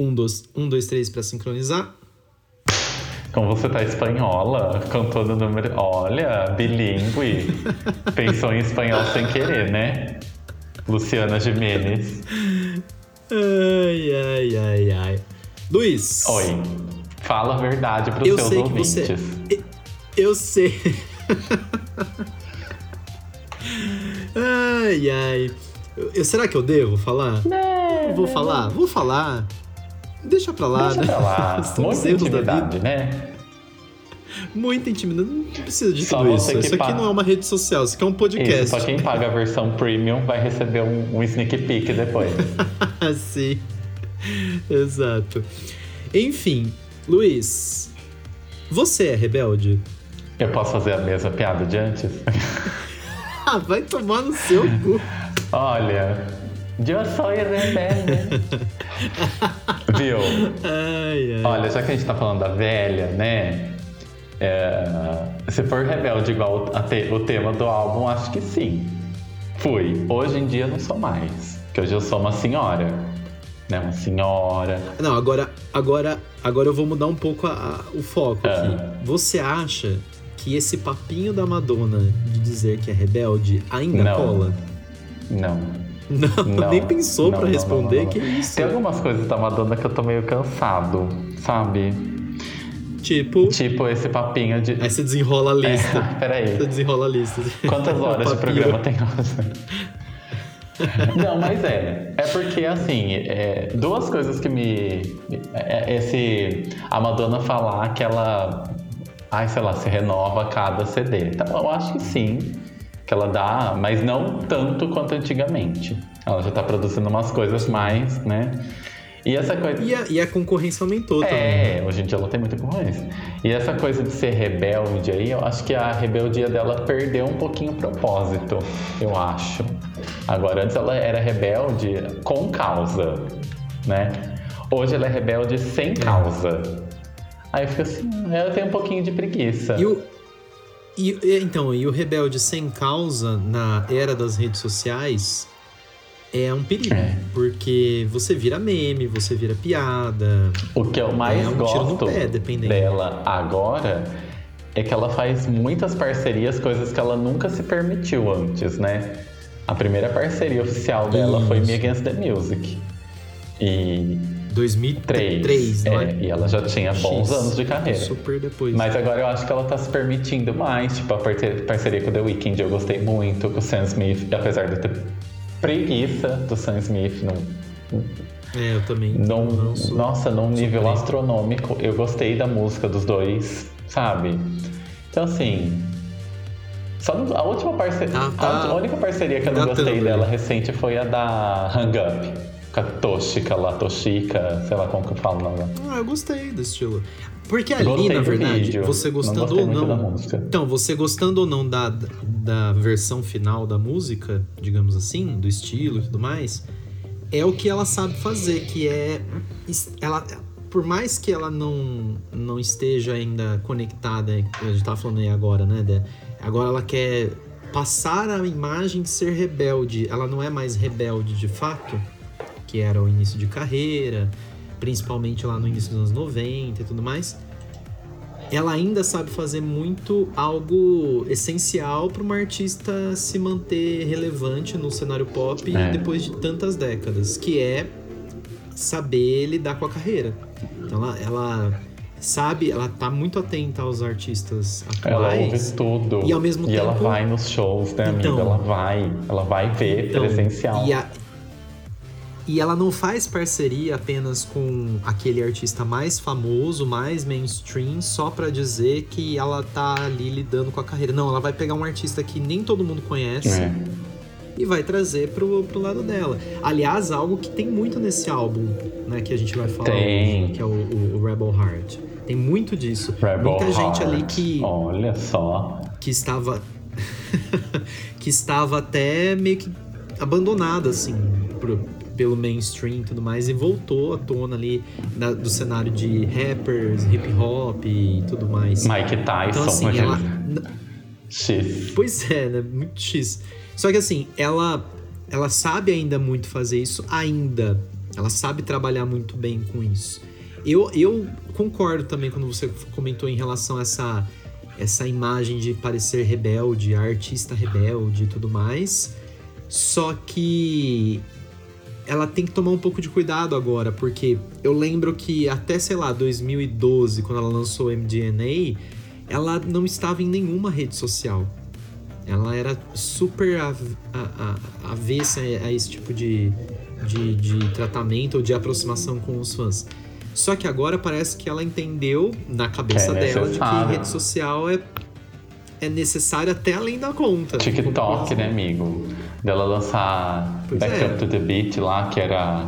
Um, dois, um, dois três para sincronizar. Como você tá espanhola, cantou no número. Olha, bilíngue. Pensou em espanhol sem querer, né? Luciana Jimenez. Ai, ai, ai, ai. Luiz. Oi. Fala a verdade pros eu seus sei ouvintes. Que você... Eu sei. ai, ai. Eu, será que eu devo falar? Não. Vou falar? Vou falar. Deixa pra lá, Deixa né? pra lá. Muita intimidade, né? Muita intimidade. Não precisa de Só tudo isso. Isso aqui não é uma rede social, isso aqui é um podcast. Isso, só quem paga a versão premium vai receber um, um sneak peek depois. Sim. Exato. Enfim, Luiz, você é rebelde? Eu posso fazer a mesma piada de antes? Ah, vai tomar no seu cu. Olha, eu sou rebelde. Viu? Ai, ai. Olha, já que a gente tá falando da velha, né? É, se for rebelde igual a te- o tema do álbum, acho que sim. Fui. Hoje em dia não sou mais. Porque hoje eu sou uma senhora. Né? Uma senhora. Não, agora, agora, agora eu vou mudar um pouco a- a- o foco Ah. aqui. Você acha que esse papinho da Madonna de dizer que é rebelde ainda Não. cola? Não. Não, Não. nem pensou não, responder não, não, que isso. Tem algumas coisas da Madonna que eu tô meio cansado, sabe? Tipo, Tipo esse papinho de. aí você desenrola a lista. É, peraí. Você desenrola a lista. Quantas horas de programa tem? Não, mas é. É porque, assim, é, duas coisas que me. é- é esse. A Madonna falar que ela. Ai, sei lá, se renova a cada CD. Então, eu acho que sim. Que ela dá, mas não tanto quanto antigamente. Ela já tá produzindo umas coisas mais, né? E essa coisa. E a, e a concorrência aumentou também. É, hoje em dia ela tem muita concorrência. E essa coisa de ser rebelde aí, eu acho que a rebeldia dela perdeu um pouquinho o propósito, eu acho. Agora, antes ela era rebelde com causa, né? Hoje ela é rebelde sem causa. Aí eu fico assim, eu tenho um pouquinho de preguiça. E o, e, então, e o rebelde sem causa na era das redes sociais é um perigo. É. Porque você vira meme, você vira piada. O que eu mais É um tiro no gosto pé, dela agora é que ela faz muitas parcerias, coisas que ela nunca se permitiu antes, né? A primeira parceria oficial dela foi Isso. Me Against the Music. E 2003, três, não é, é? e ela já tinha bons X. anos de carreira. Super depois. Mas agora eu acho que ela tá se permitindo mais, tipo, a parceria com o The Weeknd eu gostei muito, com o Sam Smith, apesar de eu ter preguiça do Sam Smith, não, É, eu também. num, não sou- nossa, num nível astronômico, eu gostei da música dos dois, sabe? Então, assim. Só a última parceria. Ah, tá. A única parceria que eu não gostei dela recente foi a da Hang Up. Com a Toshika lá, sei lá como que eu falo o nome. dela. Ah, eu gostei do estilo. Porque ali, Gostei na verdade, vídeo, você não gostando gostei ou não. Então, você gostando ou não da, da versão final da música, digamos assim, do estilo e tudo mais, é o que ela sabe fazer, que é. Ela, por mais que ela não, não esteja ainda conectada, a gente tava falando aí agora, né? Dé? Agora ela quer passar a imagem de ser rebelde. Ela não é mais rebelde de fato, que era o início de carreira, principalmente lá no início dos anos 90 e tudo mais. Ela ainda sabe fazer muito algo essencial para uma artista se manter relevante no cenário pop É. depois de tantas décadas, que é saber lidar com a carreira. Então ela, ela sabe, ela tá muito atenta aos artistas Ela ouve atuais. tudo. E ao mesmo E ela tempo- vai nos shows, né, Então- amiga? Ela vai. Ela vai ver Então, presencial. E, a- e ela não faz parceria apenas com aquele artista mais famoso, mais mainstream, só pra dizer que ela tá ali lidando com a carreira. Não, ela vai pegar um artista que nem todo mundo conhece É. e vai trazer pro, pro lado dela. Aliás, algo que tem muito nesse álbum, né, que a gente vai falar Tem. hoje, que é o, o- o Rebel Heart. Tem muito disso. Rebel Muita gente ali Heart. que Olha só. que estava que estava até meio que abandonada assim pro- pelo mainstream e tudo mais e voltou à tona ali na- do cenário de rappers, hip hop e tudo mais. Mike Tyson. então assim, aquele- ela X. Pois é, né? Muito X. Só que assim, ela ela sabe ainda muito fazer isso ainda, Ela sabe trabalhar muito bem com isso. Eu, eu concordo também quando você comentou em relação a essa, essa imagem de parecer rebelde, artista rebelde e tudo mais. Só que ela tem que tomar um pouco de cuidado agora, porque eu lembro que até, sei lá, 2012, quando ela lançou o MDNA, ela não estava em nenhuma rede social. Ela era super avessa a esse tipo de, de, de tratamento ou de aproximação com os fãs. Só que agora parece que ela entendeu na cabeça é dela de que rede social é, é necessária até além da conta. TikTok, né, amigo? Dela lançar pois Back é. Up to the Beat lá, que era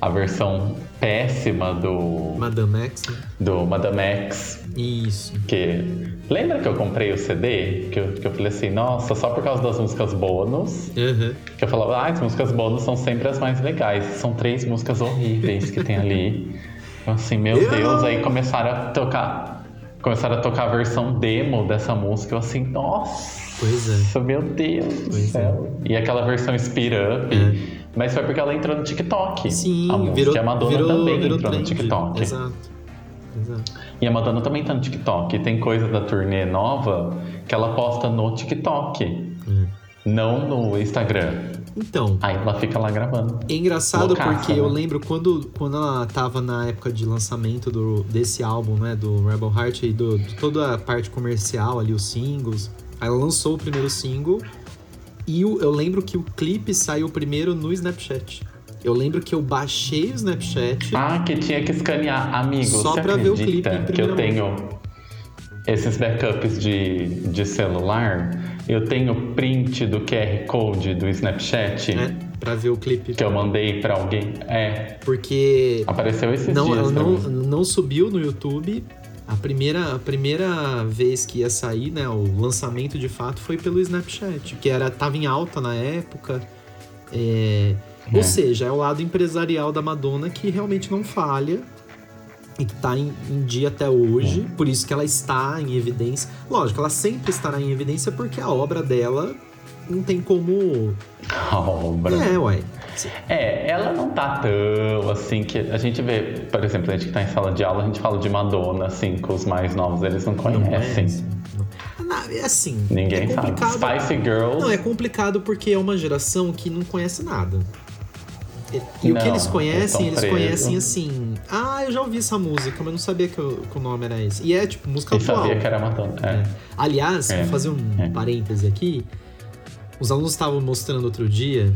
a versão péssima do. Madame X. Né? Do Madame X. Isso. Que. Lembra que eu comprei o CD? Que eu, que eu falei assim, nossa, só por causa das músicas bônus. Uhum. Que eu falava, ah, as músicas bônus são sempre as mais legais. São três músicas horríveis que tem ali. Assim, meu eu... Deus, aí começaram a tocar. Começaram a tocar a versão demo dessa música. Eu assim, nossa. Pois é. Meu Deus do é. céu. É. E aquela versão Speed Up. É. Mas foi porque ela entrou no TikTok. Sim, a música. Virou, a Madonna virou, também virou entrou trend. no TikTok. Exato. Exato. E a Madonna também tá no TikTok. Tem coisa da turnê nova que ela posta no TikTok. Hum. Não no Instagram. Então. Aí ela fica lá gravando. É engraçado Loucaça, porque né? eu lembro quando, quando ela tava na época de lançamento do, desse álbum, né? Do Rebel Heart e do, de toda a parte comercial ali, os singles. Aí ela lançou o primeiro single. E o, eu lembro que o clipe saiu primeiro no Snapchat. Eu lembro que eu baixei o Snapchat. Ah, que tinha que escanear, amigo. Só pra ver o clipe em que eu tenho esses backups de, de celular eu tenho print do QR Code do Snapchat. É, pra ver o clipe. Que eu mandei pra alguém. É. Porque. Apareceu esses não, dias. Não, não subiu no YouTube. A primeira, a primeira vez que ia sair, né, o lançamento de fato foi pelo Snapchat, que era tava em alta na época. É, é. Ou seja, é o lado empresarial da Madonna que realmente não falha e que está em, em, dia até hoje, é. por isso que ela está em evidência. Lógico, ela sempre estará em evidência porque a obra dela não tem como. A obra. É, ué. É, ela não tá tão assim que a gente vê, por exemplo, a gente que tá em sala de aula, a gente fala de Madonna, assim, com os mais novos, eles não conhecem. Não é assim. Ninguém é sabe. Spice Girls. Não, é complicado porque é uma geração que não conhece nada. E não, o que eles conhecem, eles preso. conhecem assim. Ah, eu já ouvi essa música, mas não sabia que, eu, que o nome era esse. E é tipo música eu atual. sabia que era Madonna. É. É. Aliás, é. vou fazer um é. parêntese aqui. Os alunos estavam mostrando outro dia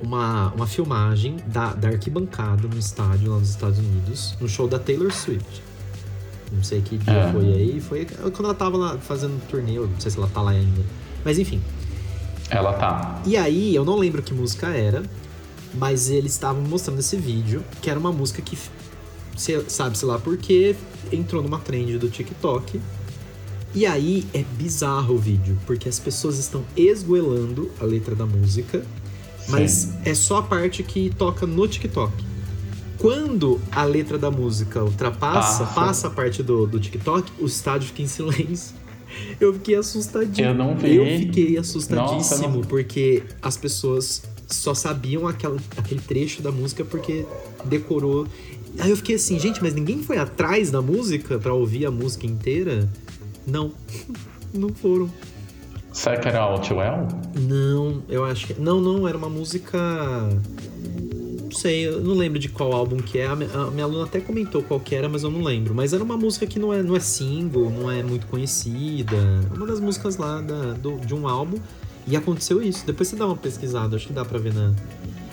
uma, uma filmagem da, da arquibancada no estádio lá nos Estados Unidos, no show da Taylor Swift. Não sei que dia é. foi aí. Foi quando ela tava lá fazendo turnê, não sei se ela tá lá ainda. Mas enfim. Ela tá. E aí, eu não lembro que música era. Mas eles estavam mostrando esse vídeo, que era uma música que, sabe, sei lá por quê, entrou numa trend do TikTok. E aí é bizarro o vídeo, porque as pessoas estão esgoelando a letra da música, mas Sim. é só a parte que toca no TikTok. Quando a letra da música ultrapassa, passa, passa a parte do, do TikTok, o estádio fica em silêncio. Eu fiquei assustadinho. Eu não vi. Eu fiquei assustadíssimo, Nossa, porque as pessoas só sabiam aquela, aquele trecho da música porque decorou. Aí eu fiquei assim, gente, mas ninguém foi atrás da música para ouvir a música inteira? Não, não foram. Será que era Outwell? Não, eu acho que. Não, não, era uma música. Não sei, eu não lembro de qual álbum que é. A minha, a minha aluna até comentou qual que era, mas eu não lembro. Mas era uma música que não é, não é single, não é muito conhecida. Uma das músicas lá da, do, de um álbum. E aconteceu isso. Depois você dá uma pesquisada, acho que dá pra ver na.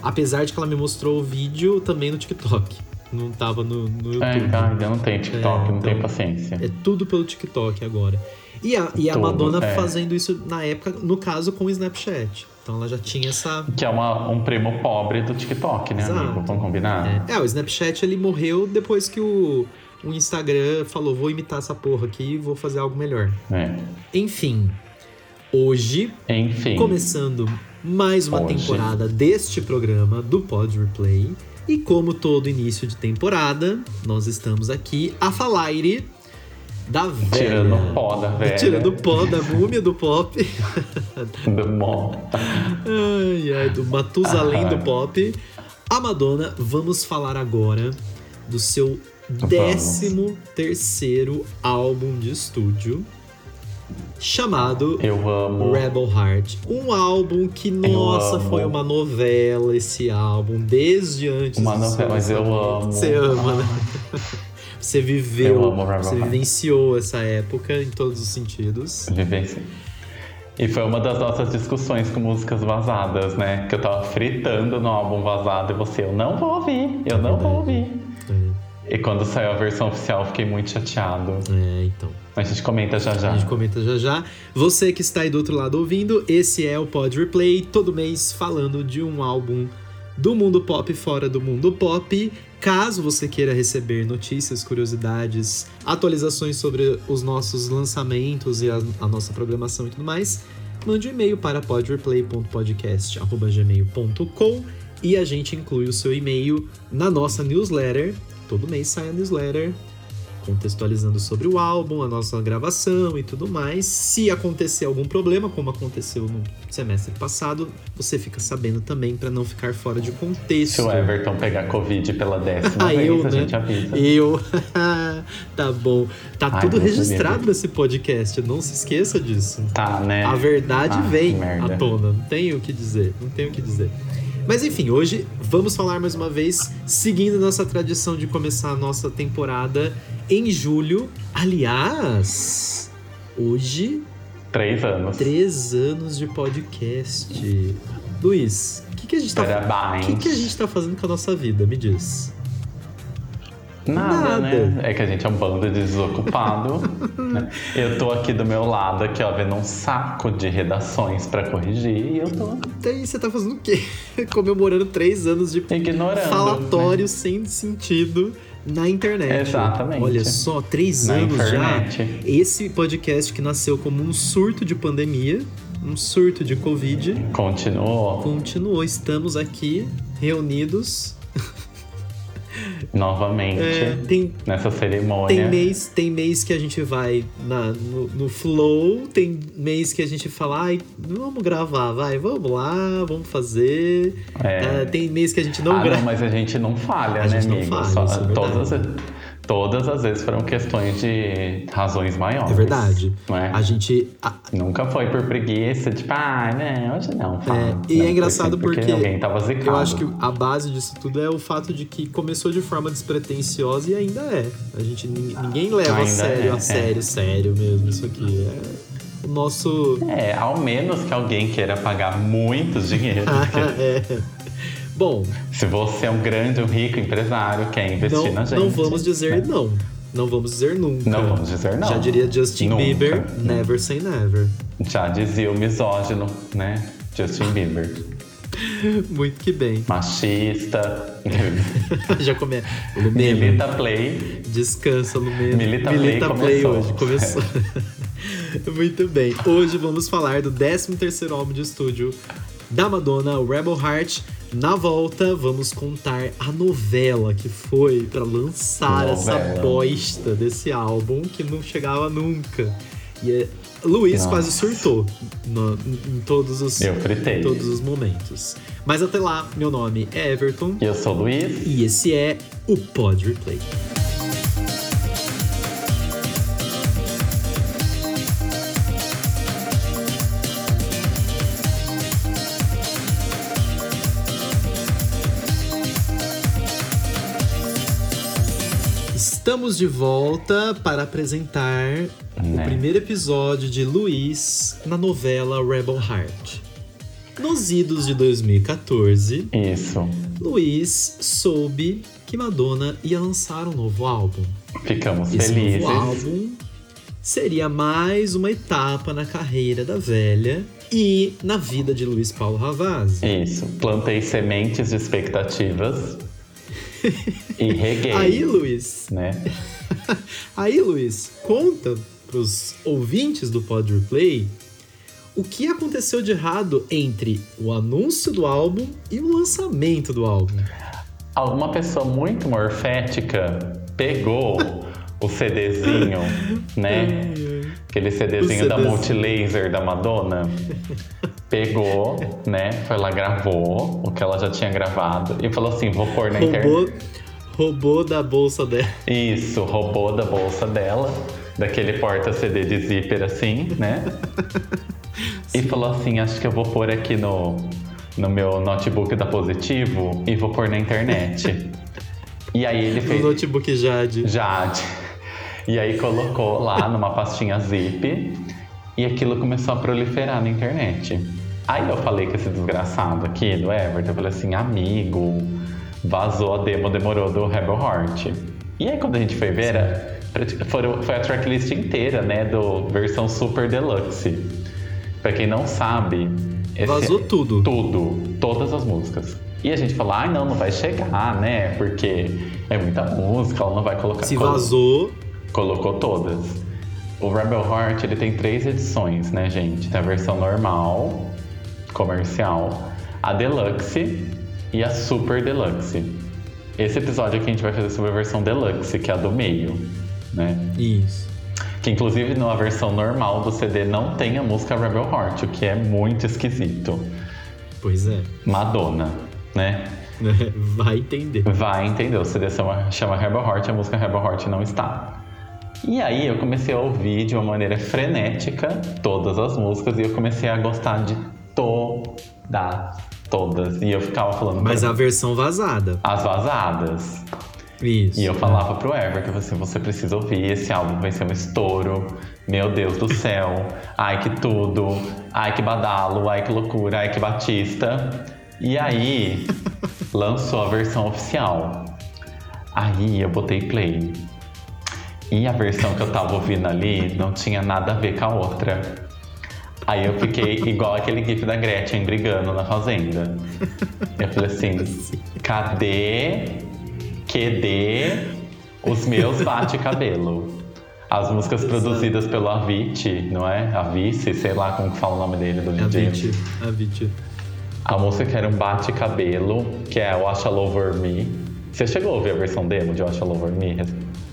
Apesar de que ela me mostrou o vídeo também no TikTok. Não tava no, no YouTube. É, ainda não tem TikTok, é, não então, tem paciência. É tudo pelo TikTok agora. E a, e a Madonna é. fazendo isso na época, no caso, com o Snapchat. Então ela já tinha essa. Que é uma, um primo pobre do TikTok, né, Exato. amigo? Vamos combinar? É. é, o Snapchat ele morreu depois que o, o Instagram falou: vou imitar essa porra aqui e vou fazer algo melhor. É. Enfim, hoje, Enfim. começando mais uma hoje. temporada deste programa do Pod Replay. E como todo início de temporada, nós estamos aqui a falar da velha. Tirando pó da velha. Tirando pó da múmia do pop. do mó. Ai, ai, do Matusalém do pop. a Madonna, vamos falar agora do seu décimo terceiro álbum de estúdio chamado Eu amo. Rebel Heart. Um álbum que, nossa, foi uma novela esse álbum, desde antes Uma novela, mas eu amo. Você ama, né? Você viveu, você vivenciou essa época em todos os sentidos. Vivência. E foi uma das nossas discussões com músicas vazadas, né? Que eu tava fritando no álbum vazado e você, eu não vou ouvir, eu não vou ouvir. E quando saiu a versão oficial, eu fiquei muito chateado. É, então. Mas a gente comenta já já. A gente comenta já já. Você que está aí do outro lado ouvindo, esse é o Pod Replay, todo mês falando de um álbum do mundo pop fora do mundo pop. Caso você queira receber notícias, curiosidades, atualizações sobre os nossos lançamentos e a, a nossa programação e tudo mais, mande um e-mail para podreplay.podcast.gmail.com e a gente inclui o seu e-mail na nossa newsletter. Todo mês sai a newsletter contextualizando sobre o álbum, a nossa gravação e tudo mais. Se acontecer algum problema, como aconteceu no semestre passado, você fica sabendo também para não ficar fora de contexto. Se o Everton pegar Covid pela décima Ah, vez, eu, a né? gente avisa. Eu. tá bom. Tá Ai, tudo registrado nesse podcast, não se esqueça disso. Tá, né? A verdade Ah, vem à tona, não tenho o que dizer, não tenho o que dizer. Mas enfim, hoje vamos falar mais uma vez, seguindo nossa tradição de começar a nossa temporada em julho. Aliás, hoje, Três anos. três anos de podcast. Luiz, o que, que a gente tá O que, que a gente tá fazendo com a nossa vida? Me diz. Nada, Nada. né? É que a gente é um bando de desocupado. né? Eu tô aqui do meu lado, aqui, ó, vendo um saco de redações pra corrigir e eu tô Daí você tá fazendo o quê? Comemorando três anos de ignorando. falatório sem sentido na internet. Exatamente. Olha só, três Na anos internet. já. Esse podcast que nasceu como um surto de pandemia, um surto de Covid? Continuou continuou. Estamos aqui reunidos. Novamente É, tem, nessa cerimônia. tem, mês, tem mês que a gente vai na, no, no flow, tem mês que a gente fala, ai, vamos gravar, vai, vamos lá, vamos fazer. É. Ah, tem mês que a gente não ah, grava. não, mas a gente não falha, A né, gente não amigo? falha, Só- é todas, todas as vezes foram questões de razões maiores. É verdade. É? A gente. a- Nunca foi por preguiça, tipo, ah, né, hoje não. Fala. É, e Não, é engraçado sempre porque alguém tava zicado. eu acho que a base disso tudo é o fato de que começou de forma despretensiosa e ainda é. A gente nin- ninguém leva a Ainda sério, é, a é. sério, sério mesmo isso aqui. É o nosso. É, ao menos que alguém queira pagar muitos dinheiro. porque é. Bom, se você é um grande, um rico empresário, quer investir não, na gente. não vamos dizer não. Não vamos dizer nunca. Não vamos dizer não. Já diria Justin Nunca. Bieber, never say never. Já dizia o misógino, né? Justin Bieber. Muito que bem. Machista. Já come... Lumena, Milita Play. Descansa, Lumena. Milita Play Play começou. hoje. Começou. Muito bem. Hoje vamos falar do 13º álbum de estúdio da Madonna, o Rebel Heart. Na volta, vamos contar a novela que foi pra lançar essa Novela. bosta desse álbum que não chegava nunca. E é... Luiz Nossa. quase surtou no- em, todos os, Eu fritei. em todos os momentos. Mas até lá, meu nome é Everton E eu sou o Luiz. e esse é o Pod Replay. Estamos de volta para apresentar o Né. primeiro episódio de Luiz na novela Rebel Heart. Nos idos de 2014, Isso. Luiz soube que Madonna ia lançar um novo álbum. Ficamos Esse felizes. novo álbum seria mais uma etapa na carreira da velha e na vida de Luiz Paulo Ravazzi. Isso. Plantei sementes de expectativas. e reguei. Aí, Luiz, Né? aí, Luiz, conta pros ouvintes do Pod Replay o que aconteceu de errado entre o anúncio do álbum e o lançamento do álbum. Alguma pessoa muito morfética pegou o CDzinho, né? Aquele CDzinho da Multilaser da Madonna. Pegou, né? Foi lá, gravou o que ela já tinha gravado e falou assim: vou pôr na internet. Roubou da bolsa dela. Isso, roubou da bolsa dela, daquele porta-CD de zíper assim, né? e falou assim: acho que eu vou pôr aqui no, no meu notebook da Positivo e vou pôr na internet. e aí ele fez. O notebook Jade. Jade. E aí colocou lá numa pastinha zip e aquilo começou a proliferar na internet. Aí eu falei com esse desgraçado aqui do Everton, eu falei assim, amigo, vazou a demo, demorou do Rebel Heart. E aí quando a gente foi ver, era, foi a tracklist inteira, né, do versão Super Deluxe. Pra quem não sabe... Vazou tudo. Tudo, todas as músicas. E a gente falou, ai ah, não, não vai chegar, né, porque é muita música, ela não vai colocar... Se vazou... Colocou todas. O Rebel Heart ele tem três edições, né, gente? Tem a versão normal, comercial, a Deluxe e a Super Deluxe. Esse episódio aqui a gente vai fazer sobre a versão Deluxe, que é a do meio, né? Isso. Que inclusive na versão normal do CD não tem a música Rebel Heart, o que é muito esquisito. Pois é. Madonna, né? Vai entender. Vai entender. O CD chama, chama Rebel Heart, a música Rebel Heart não está. E aí eu comecei a ouvir de uma maneira frenética todas as músicas e eu comecei a gostar de todas, todas. E eu ficava falando. Mas a versão vazada. As vazadas. Isso. E eu falava é. pro Everton, assim, você precisa ouvir, esse álbum vai ser um estouro. Meu Deus do céu. Ai, que tudo. Ai, que badalo. Ai, que loucura. Ai, que batista. E aí, lançou a versão oficial. Aí eu botei play. E a versão que eu tava ouvindo ali não tinha nada a ver com a outra. Aí eu fiquei igual aquele gif da Gretchen brigando na fazenda. Eu falei assim: cadê, QD, os meus bate-cabelo? As músicas produzidas pelo Avicii, não é? Avicii, sei lá como que fala o nome dele do DJ. Avicii, Avicii. A música que era um bate-cabelo, que é Wash All Over Me. Você chegou a ouvir a versão demo de Wash All Over Me?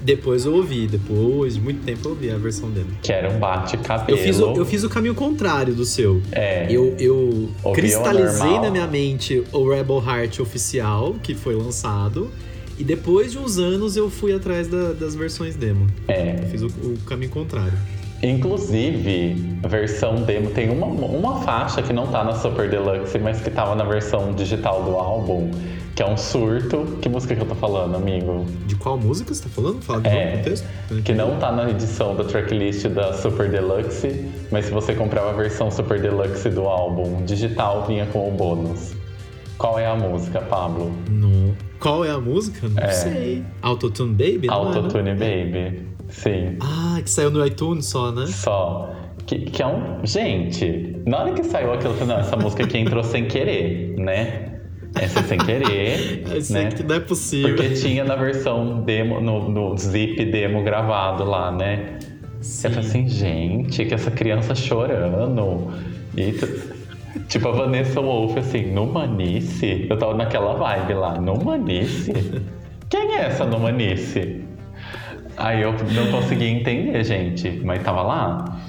Depois eu ouvi, depois de muito tempo eu ouvi a versão dele. Que era um bate-cabelo. Eu fiz, o, eu fiz o caminho contrário do seu. É. Eu, eu cristalizei na minha mente o Rebel Heart oficial, que foi lançado. E depois de uns anos eu fui atrás da, das versões demo. É. Eu fiz o, o caminho contrário. Inclusive, a versão demo tem uma, uma faixa que não tá na Super Deluxe, mas que tava na versão digital do álbum, que é um surto. Que música que eu tô falando, amigo? De qual música você tá falando? Fala de é, contexto. Que não tá na edição da tracklist da Super Deluxe, mas se você comprar a versão Super Deluxe do álbum digital, vinha com o bônus. Qual é a música, Pablo? Não. Qual é a música? Não é. sei. Autotune Baby? É, Autotune é, Baby. Sim. Ah, que saiu no iTunes só, né? Só. Que, que é um. Gente, na hora que saiu aquilo, eu falei, não, essa música aqui entrou sem querer, né? Essa é sem querer. Essa né? que não é possível. Porque tinha na versão demo, no, no zip demo gravado lá, né? Sim. Eu falei assim, gente, que essa criança chorando. E tipo a Vanessa Wolf, assim, no Manice. Eu tava naquela vibe lá, no Manice. Quem é essa no Manice? Aí eu não consegui entender, gente, mas tava lá.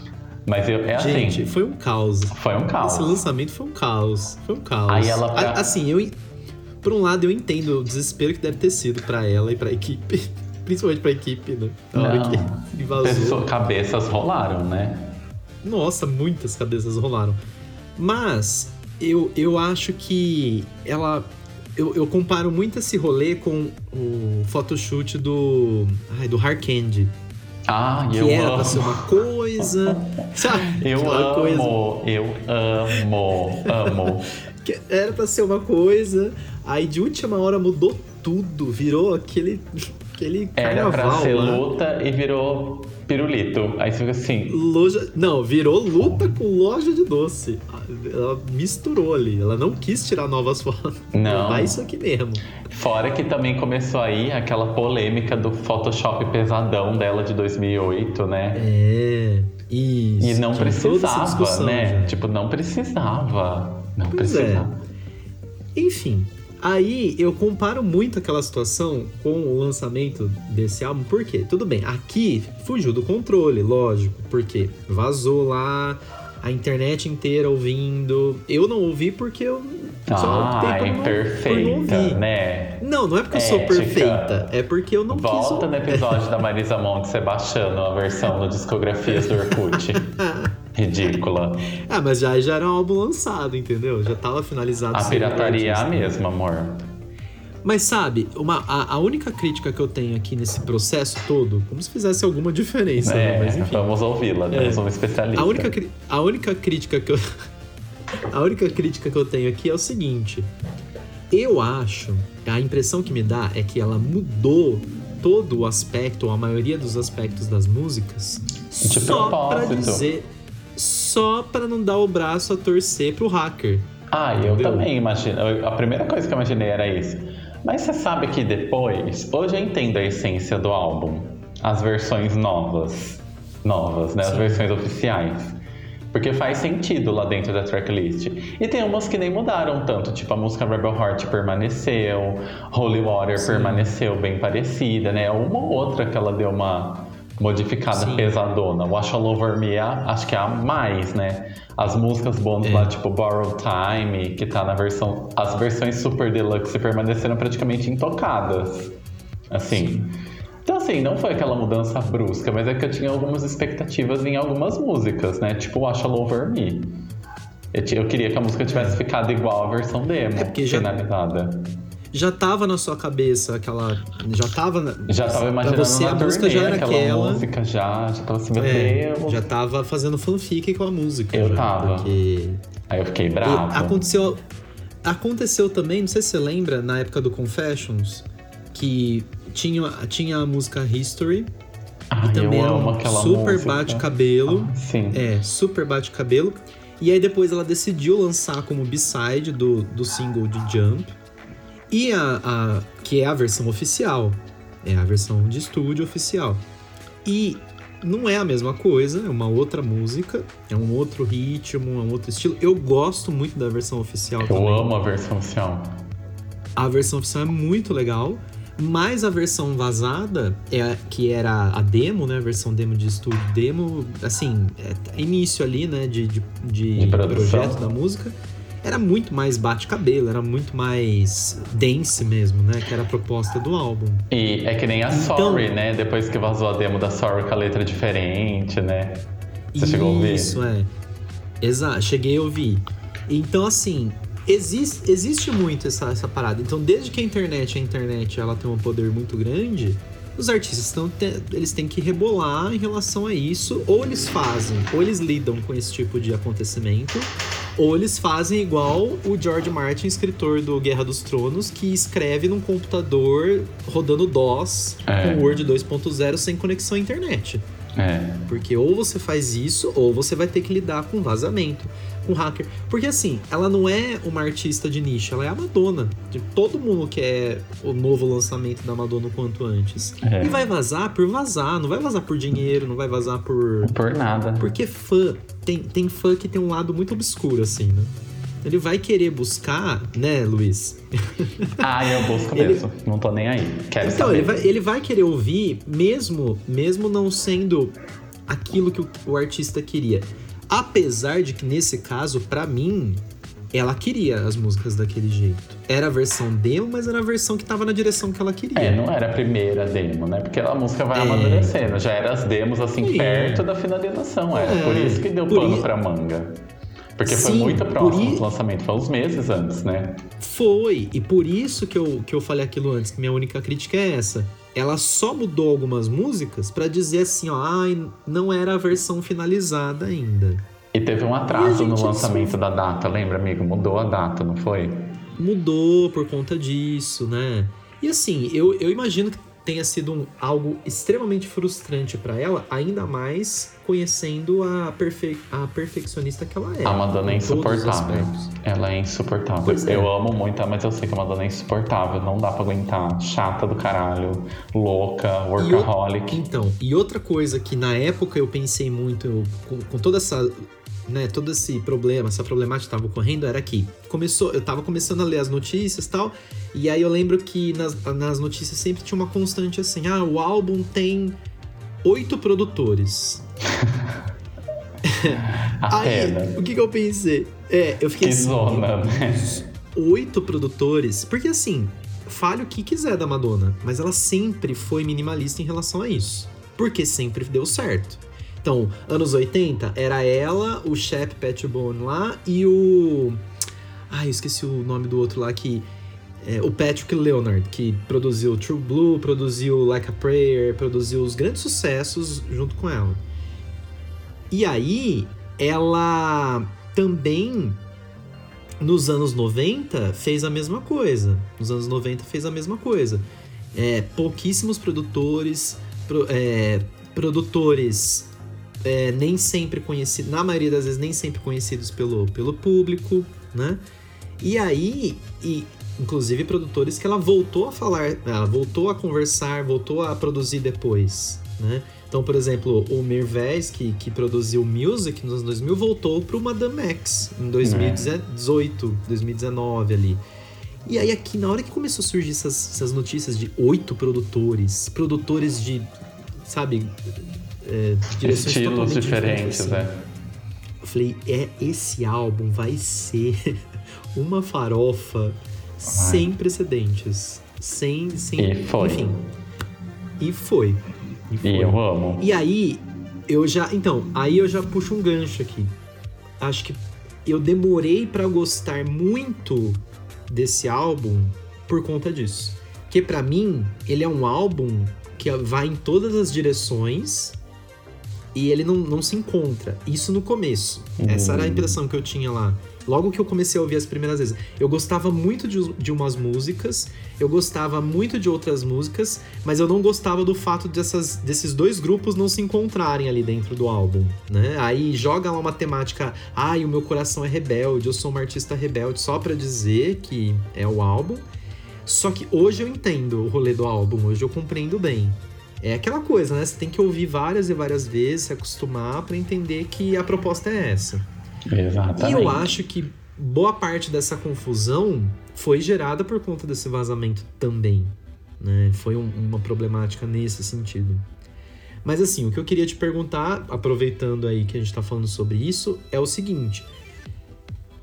Mas eu, é assim. Gente, foi um caos. Foi um caos. Esse lançamento foi um caos. Foi um caos. Aí ela. A, assim, eu. Por um lado, eu entendo o desespero que deve ter sido para ela e pra equipe. Principalmente pra equipe, né? Na hora que vazou. Pessoa, cabeças rolaram, né? Nossa, muitas cabeças rolaram. Mas eu, eu acho que ela eu, eu, comparo muito esse rolê com o photoshoot do. Ai, do Hard Candy. Ah, que eu era amo. pra ser uma coisa. Sabe? Eu amo, coisa. eu amo, amo. que era pra ser uma coisa, aí de última hora mudou tudo, virou aquele. Aquele Era pra ser lá. luta e virou pirulito. Aí você fica assim. Loja... Não, virou luta com loja de doce. Ela misturou ali. Ela não quis tirar novas fotos. Não. Vai isso aqui mesmo. Fora que também começou aí aquela polêmica do Photoshop pesadão dela de 2008, né? É. Isso. E não precisava, né? Já. Tipo, não precisava. Não pois é. precisava. É. Enfim, Aí eu comparo muito aquela situação com o lançamento desse álbum, por quê? Tudo bem, aqui fugiu do controle, lógico, porque vazou lá, a internet inteira ouvindo. Eu não ouvi porque eu só ah, é perfeita, né? Não, não é porque eu sou perfeita, é porque eu não Volta quis... Volta no episódio da Marisa Monte Sebastiano, a versão no Discografias do Orkut. Ridícula. Ah, mas já, já era um álbum lançado, entendeu? Já tava finalizado. A pirataria é a mesma, amor. Mas sabe, uma, a, a, única crítica que eu tenho aqui nesse processo todo, como se fizesse alguma diferença, né? é, né? Mas, enfim, vamos ouvi-la, né? é, eu sou um especialista. A única, a única crítica que eu. a única crítica que eu tenho aqui é o seguinte. Eu acho, a impressão que me dá é que ela mudou todo o aspecto, ou a maioria dos aspectos das músicas, De só para dizer só para não dar o braço a torcer pro hacker. Ah, eu entendeu? também imagino. A primeira coisa que eu imaginei era isso. Mas você sabe que depois, hoje eu entendo a essência do álbum, as versões novas, novas, né? Sim. As versões oficiais. Porque faz sentido lá dentro da tracklist. E tem umas que nem mudaram tanto, tipo a música Rebel Heart permaneceu, Holy Water Sim. permaneceu bem parecida, né? Uma ou outra que ela deu uma modificada Sim. pesadona. Wash All Over Me, acho que é a mais, né? As músicas bônus é. lá, tipo Borrowed Time, que tá na versão. As versões Super Deluxe permaneceram praticamente intocadas. Assim. Sim. Então, assim, não foi aquela mudança brusca, mas é que eu tinha algumas expectativas em algumas músicas, né? Tipo Wash All Over Me. Eu, eu queria que a música tivesse ficado igual à versão demo, é finalizada. Já tava na sua cabeça aquela. Já tava. Na, já tava imaginando você, a música já era aquela. música já, já tava assim, meu é, Já tava fazendo fanfic com a música. Eu já, tava. Porque... Aí eu fiquei bravo. E aconteceu. Aconteceu também, não sei se você lembra, na época do Confessions, que tinha, tinha a música History. Ai, e também era um super bate-cabelo. Ah, sim. É, super bate-cabelo. E aí depois ela decidiu lançar como B-side do, do single de Jump. E a, a, que é a versão oficial, é a versão de estúdio oficial. E não é a mesma coisa, é uma outra música, é um outro ritmo, é um outro estilo. Eu gosto muito da versão oficial Eu também. amo a versão oficial. A versão oficial é muito legal, mas a versão vazada, é, que era a demo, né? A versão demo de estúdio, demo, assim, é início ali, né? De, de, de, de projeto da música era muito mais bate-cabelo, era muito mais dance mesmo, né? Que era a proposta do álbum. E é que nem a então, Sorry, né? Depois que vazou a demo da Sorry com a letra diferente, né? Você chegou a ouvir? Isso, é. Exato, cheguei a ouvir. Então, assim, existe, existe muito essa, essa parada. Então, desde que a internet, a internet, ela tem um poder muito grande, os artistas estão eles têm que rebolar em relação a isso, ou eles fazem, ou eles lidam com esse tipo de acontecimento, ou eles fazem igual o George Martin, escritor do Guerra dos Tronos, que escreve num computador rodando DOS é. com Word 2.0 sem conexão à internet. É. Porque ou você faz isso, ou você vai ter que lidar com vazamento com hacker. Porque assim, ela não é uma artista de nicho, ela é a Madonna. Todo mundo quer o novo lançamento da Madonna o quanto antes. É. E vai vazar por vazar, não vai vazar por dinheiro, não vai vazar por. Por nada. Porque fã. Tem, tem fã que tem um lado muito obscuro, assim, né? Ele vai querer buscar, né, Luiz? Ah, eu busco ele... mesmo. Não tô nem aí. Quero então, saber. Ele vai, ele vai querer ouvir, mesmo, mesmo não sendo aquilo que o, o artista queria. Apesar de que nesse caso, para mim, ela queria as músicas daquele jeito. Era a versão demo, mas era a versão que tava na direção que ela queria. É, não era a primeira demo, né? Porque a música vai é... amadurecendo. Já era as demos, assim, perto da finalização. Era é... por isso que deu pano i... pra manga. Porque Sim, foi muito próximo i... do lançamento, foi uns meses antes, né? Foi, e por isso que eu, que eu falei aquilo antes, que minha única crítica é essa ela só mudou algumas músicas para dizer assim, ó, ai, não era a versão finalizada ainda. E teve um atraso no lançamento só... da data, lembra, amigo? Mudou a data, não foi? Mudou por conta disso, né? E assim, eu, eu imagino que tenha sido um, algo extremamente frustrante para ela, ainda mais conhecendo a, perfe a perfeccionista que ela é. A Madonna é insuportável. Ela é insuportável. É. Eu amo muito mas eu sei que a Madonna é insuportável. Não dá pra aguentar. Chata do caralho, louca, workaholic. E o... Então, e outra coisa que na época eu pensei muito, eu, com, com toda essa né, todo esse problema, essa problemática estava ocorrendo era que começou, eu estava começando a ler as notícias e tal, e aí eu lembro que nas, nas notícias sempre tinha uma constante assim, ah, o álbum tem oito produtores. aí, o que, que eu pensei? É, eu fiquei que assim, zona, né? oito produtores, porque assim, fale o que quiser da Madonna, mas ela sempre foi minimalista em relação a isso, porque sempre deu certo. Então, anos 80, era ela, o Shep Pettibone lá e o. Ai, eu esqueci o nome do outro lá que. É, o Patrick Leonard, que produziu True Blue, produziu Like a Prayer, produziu os grandes sucessos junto com ela. E aí, ela também, nos anos 90, fez a mesma coisa. Nos anos 90, fez a mesma coisa. É, pouquíssimos produtores, pro, é, produtores é, nem sempre conhecidos, na maioria das vezes, nem sempre conhecidos pelo, pelo público, né? E aí, e, inclusive produtores que ela voltou a falar, ela voltou a conversar, voltou a produzir depois, né? Então, por exemplo, o Mirvez, que, que produziu Music nos anos 2000, voltou para o Madame X em 2018, 2019 ali. E aí aqui, na hora que começou a surgir essas, essas notícias de oito produtores, produtores de, sabe, é, direções Estilos diferentes, assim. né? Eu falei, é, esse álbum vai ser uma farofa sem precedentes. Sem, sem. E foi. Enfim. E foi. E, foi. e eu amo. E aí, eu já. Então, aí eu já puxo um gancho aqui. Acho que eu demorei para gostar muito desse álbum por conta disso. Que para mim, ele é um álbum que vai em todas as direções e ele não, não se encontra. Isso no começo. Uhum. Essa era a impressão que eu tinha lá. Logo que eu comecei a ouvir as primeiras vezes. Eu gostava muito de, de umas músicas, eu gostava muito de outras músicas, mas eu não gostava do fato dessas, desses dois grupos não se encontrarem ali dentro do álbum, né? Aí joga lá uma temática, ai, o meu coração é rebelde, eu sou uma artista rebelde, só para dizer que é o álbum. Só que hoje eu entendo o rolê do álbum, hoje eu compreendo bem. É aquela coisa, né? Você tem que ouvir várias e várias vezes, se acostumar para entender que a proposta é essa. Exatamente. E eu acho que boa parte dessa confusão foi gerada por conta desse vazamento também. Né? Foi um, uma problemática nesse sentido. Mas assim, o que eu queria te perguntar, aproveitando aí que a gente está falando sobre isso, é o seguinte: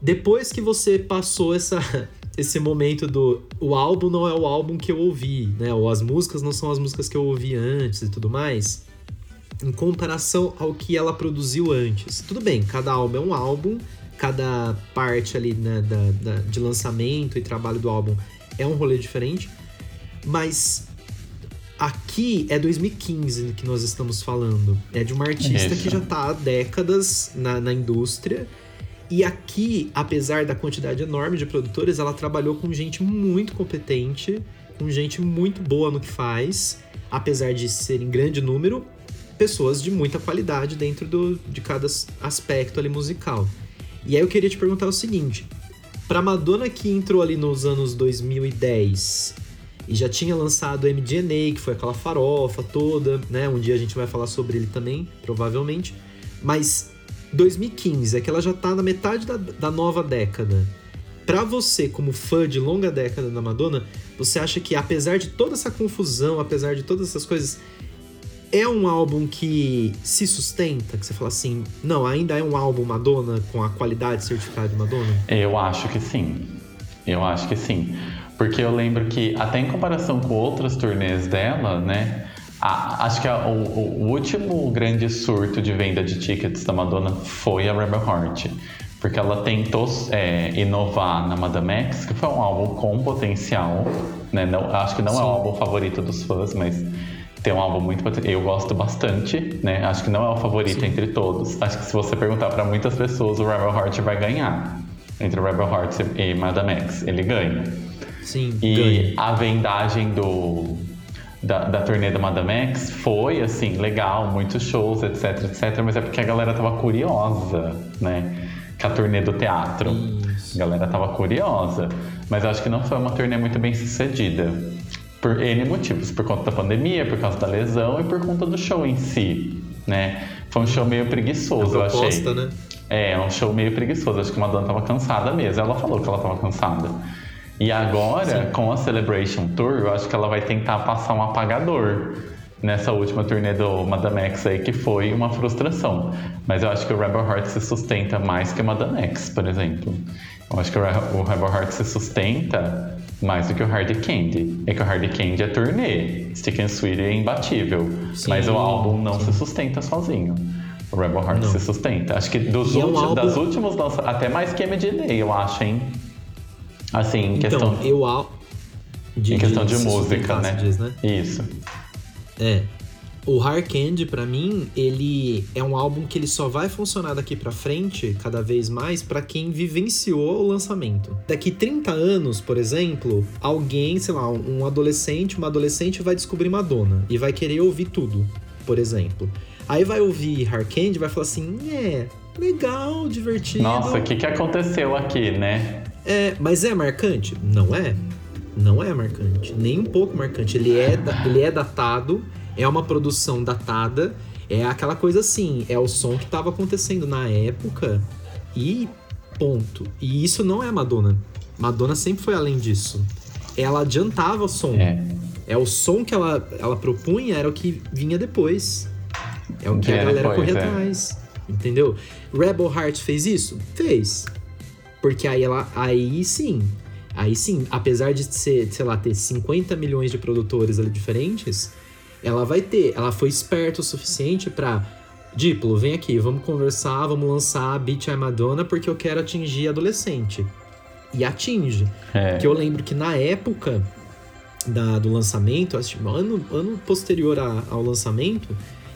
depois que você passou essa esse momento do o álbum não é o álbum que eu ouvi, né? Ou as músicas não são as músicas que eu ouvi antes e tudo mais. Em comparação ao que ela produziu antes. Tudo bem, cada álbum é um álbum, cada parte ali né, da, da, de lançamento e trabalho do álbum é um rolê diferente. Mas aqui é 2015 que nós estamos falando. É de uma artista Isso. que já está há décadas na, na indústria e aqui, apesar da quantidade enorme de produtores, ela trabalhou com gente muito competente, com gente muito boa no que faz, apesar de ser em grande número, pessoas de muita qualidade dentro do, de cada aspecto ali musical. E aí eu queria te perguntar o seguinte: pra Madonna que entrou ali nos anos 2010 e já tinha lançado MDNA, que foi aquela farofa toda, né? Um dia a gente vai falar sobre ele também, provavelmente. Mas 2015, é que ela já tá na metade da, da nova década. Para você, como fã de longa década da Madonna, você acha que apesar de toda essa confusão, apesar de todas essas coisas, é um álbum que se sustenta? Que você fala assim, não, ainda é um álbum Madonna com a qualidade certificada de Madonna? Eu acho que sim. Eu acho que sim. Porque eu lembro que, até em comparação com outras turnês dela, né? A, acho que a, o, o, último grande surto de venda de tickets da Madonna foi a Rebel Heart. Porque ela tentou é, inovar na Madame X, que foi um álbum com potencial. Né? Não, acho que não Sim. é o álbum favorito dos fãs, mas tem um álbum muito eu gosto bastante, né? Acho que não é o favorito Sim. entre todos. Acho que se você perguntar para muitas pessoas, o Rebel Heart vai ganhar entre o Rebel Heart e Madame X, ele ganha. Sim. E ganha. a vendagem do da, da turnê da Madame X foi, assim, legal, muitos shows, etc, etc, mas é porque a galera tava curiosa, né? Com a turnê do teatro. Isso. A galera tava curiosa. Mas eu acho que não foi uma turnê muito bem sucedida. Por N motivos. Por conta da pandemia, por causa da lesão e por conta do show em si, né? Foi um show meio preguiçoso, proposta, eu achei. Né? É, é um show meio preguiçoso. Acho que a Madonna tava cansada mesmo. Ela falou que ela tava cansada. E agora, Sim. com a Celebration Tour, eu acho que ela vai tentar passar um apagador nessa última turnê do Madame X aí, que foi uma frustração. Mas eu acho que o Rebel Heart se sustenta mais que o Madame X, por exemplo. Eu acho que o Rebel Heart se sustenta mais do que o Hard Candy. É que o Hard Candy é turnê, Stick and Sweet é imbatível. Sim, mas o álbum não sim. se sustenta sozinho. O Rebel Heart não. se sustenta. Acho que dos é um álbum... das últimas lançadas, até mais que MDD, eu acho, hein? Assim, em então, questão. Eu, de, em questão de, de música, né? Diz, né? Isso. É. O Hard Candy, pra mim, ele é um álbum que ele só vai funcionar daqui pra frente, cada vez mais, para quem vivenciou o lançamento. Daqui 30 anos, por exemplo, alguém, sei lá, um adolescente, uma adolescente vai descobrir Madonna e vai querer ouvir tudo, por exemplo. Aí vai ouvir Hard Candy e vai falar assim, é, legal, divertido. Nossa, o que, que aconteceu aqui, né? É, mas é marcante? Não é não é marcante, nem um pouco marcante. Ele é, ele é datado, é uma produção datada, é aquela coisa assim, é o som que estava acontecendo na época e ponto. E isso não é Madonna. Madonna sempre foi além disso. Ela adiantava o som. É, é o som que ela, ela propunha era o que vinha depois. É o que a galera depois, corria é. atrás. Entendeu? Rebel Heart fez isso? Fez. Porque aí ela. Aí sim, Aí sim, apesar de ser, sei lá, ter 50 milhões de produtores ali diferentes, ela vai ter, ela foi esperta o suficiente para Diplo, vem aqui, vamos conversar, vamos lançar a Beat I Madonna porque eu quero atingir adolescente. E atinge. É. Que eu lembro que na época da, do lançamento, ano, ano posterior a, ao lançamento,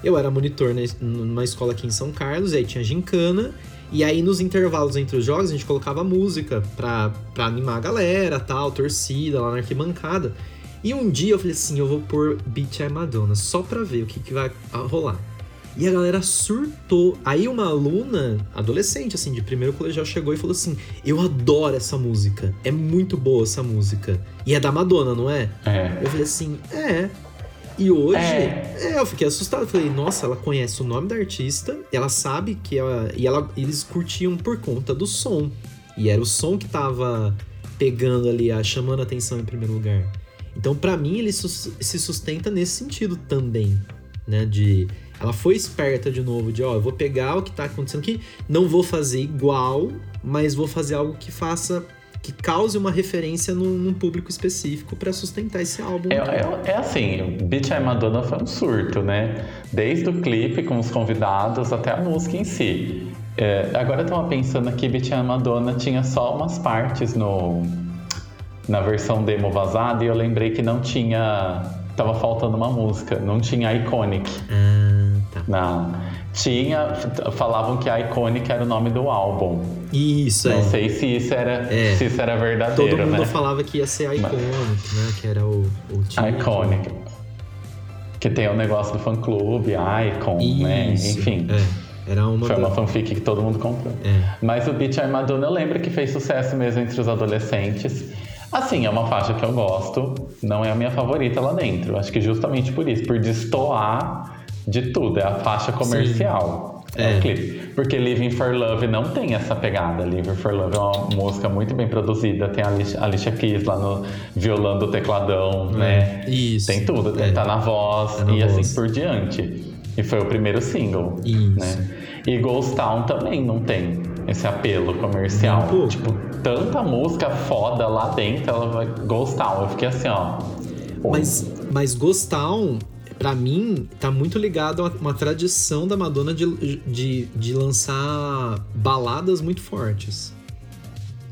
eu era monitor numa escola aqui em São Carlos, e aí tinha gincana, e aí, nos intervalos entre os jogos, a gente colocava música pra, pra animar a galera, tal, torcida lá na arquibancada. E um dia eu falei assim, eu vou pôr Beat I Madonna, só pra ver o que, que vai rolar. E a galera surtou. Aí uma aluna, adolescente, assim, de primeiro colegial, chegou e falou assim: Eu adoro essa música. É muito boa essa música. E é da Madonna, não é? É. Eu falei assim: É. E hoje, é. é. eu fiquei assustado. Falei, nossa, ela conhece o nome da artista, ela sabe que ela. E ela, eles curtiam por conta do som. E era o som que tava pegando ali, chamando a atenção em primeiro lugar. Então, para mim, ele se sustenta nesse sentido também, né? De. Ela foi esperta de novo, de ó, eu vou pegar o que tá acontecendo aqui, não vou fazer igual, mas vou fazer algo que faça que cause uma referência num, num público específico para sustentar esse álbum. É, é, é, assim, Beach I Madonna foi um surto, né? Desde o clipe com os convidados até a música em si. É, agora eu tava pensando aqui, Beach I Madonna tinha só umas partes no na versão demo vazada e eu lembrei que não tinha tava faltando uma música, não tinha Iconic. Ah, tá. Na, tinha, falavam que a Iconic era o nome do álbum. Isso, Não é. sei se isso era, é. se isso era verdadeiro, Todo mundo né? falava que ia ser Iconic, Mas... né? Que era o, o título. Iconic. Que tem o negócio do fã-clube, Icon, né? isso, né? Enfim. É. Era uma Foi uma fanfic que todo mundo comprou. É. Mas o Beach Armaduna eu lembro que fez sucesso mesmo entre os adolescentes. Assim, é uma faixa que eu gosto, não é a minha favorita lá dentro. Acho que justamente por isso, por destoar de tudo, é a faixa comercial. Sim. É, é o clipe. Porque Living for Love não tem essa pegada. Living for Love é uma música muito bem produzida. Tem a Alicia, Alicia Keys lá no violando o tecladão, é. né? Isso. Tem tudo. É. Tá na voz tá na e voz. assim por diante. E foi o primeiro single. Isso. Né? E Ghost Town também não tem esse apelo comercial. Um tipo, tanta música foda lá dentro, ela vai. Ghost Town. Eu fiquei assim, ó. Mas, mas Ghost Town para mim, tá muito ligado a uma tradição da Madonna de, de, de lançar baladas muito fortes.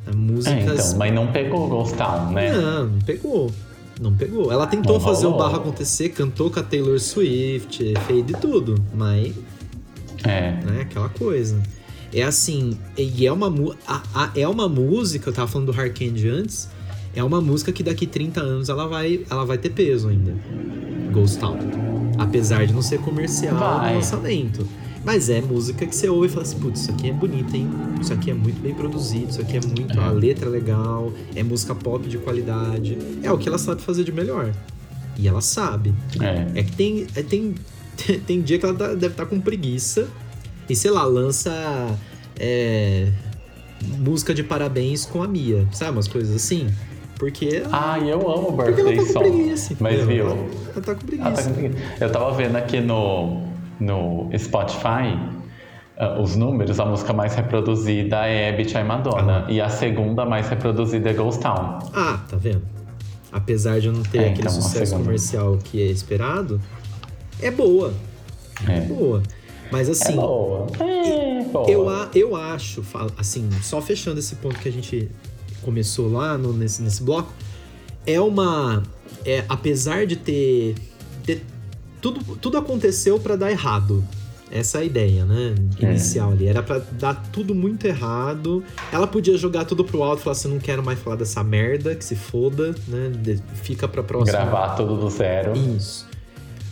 É, músicas. É, então, mas não pegou Ghost Town, né? Não, não pegou. Não pegou. Ela tentou não fazer rolou. o barro acontecer, cantou com a Taylor Swift, fez de tudo, mas. É. Né, aquela coisa. É assim, e é uma, a, a, é uma música, eu tava falando do Hard Candy antes, é uma música que daqui 30 anos ela vai, ela vai ter peso ainda. Ghost Town. Apesar de não ser comercial no lançamento. Mas é música que você ouve e fala assim, putz, isso aqui é bonito, hein? Isso aqui é muito bem produzido, isso aqui é muito. É. A letra é legal, é música pop de qualidade. É o que ela sabe fazer de melhor. E ela sabe. É, é que tem, é, tem, tem dia que ela tá, deve estar tá com preguiça. E sei lá, lança é, música de parabéns com a Mia, sabe? Umas coisas assim. Porque. Ah, eu amo porque ela Birthday tá com Song. preguiça. Mas viu? Ela, ela tá com preguiça. Ah, tá com preguiça. Eu tava vendo aqui no, no Spotify ah, os números, a música mais reproduzida é Bitch I Madonna. E a segunda mais reproduzida é Ghost Town. Ah, tá vendo? Apesar de não ter É, aquele então, sucesso comercial que é esperado, é boa. É É. boa. Mas É assim, boa. É boa. eu, eu acho, assim, só fechando esse ponto que a gente começou lá no- nesse, nesse bloco, é uma. É, apesar de ter. ter- tudo, tudo aconteceu pra dar errado. Essa é a ideia, né? Inicial ali. Era pra dar tudo muito errado. Ela podia jogar tudo pro alto e falar assim: não quero mais falar dessa merda, que se foda, né? Fica pra próxima. Gravar tudo do zero. Isso.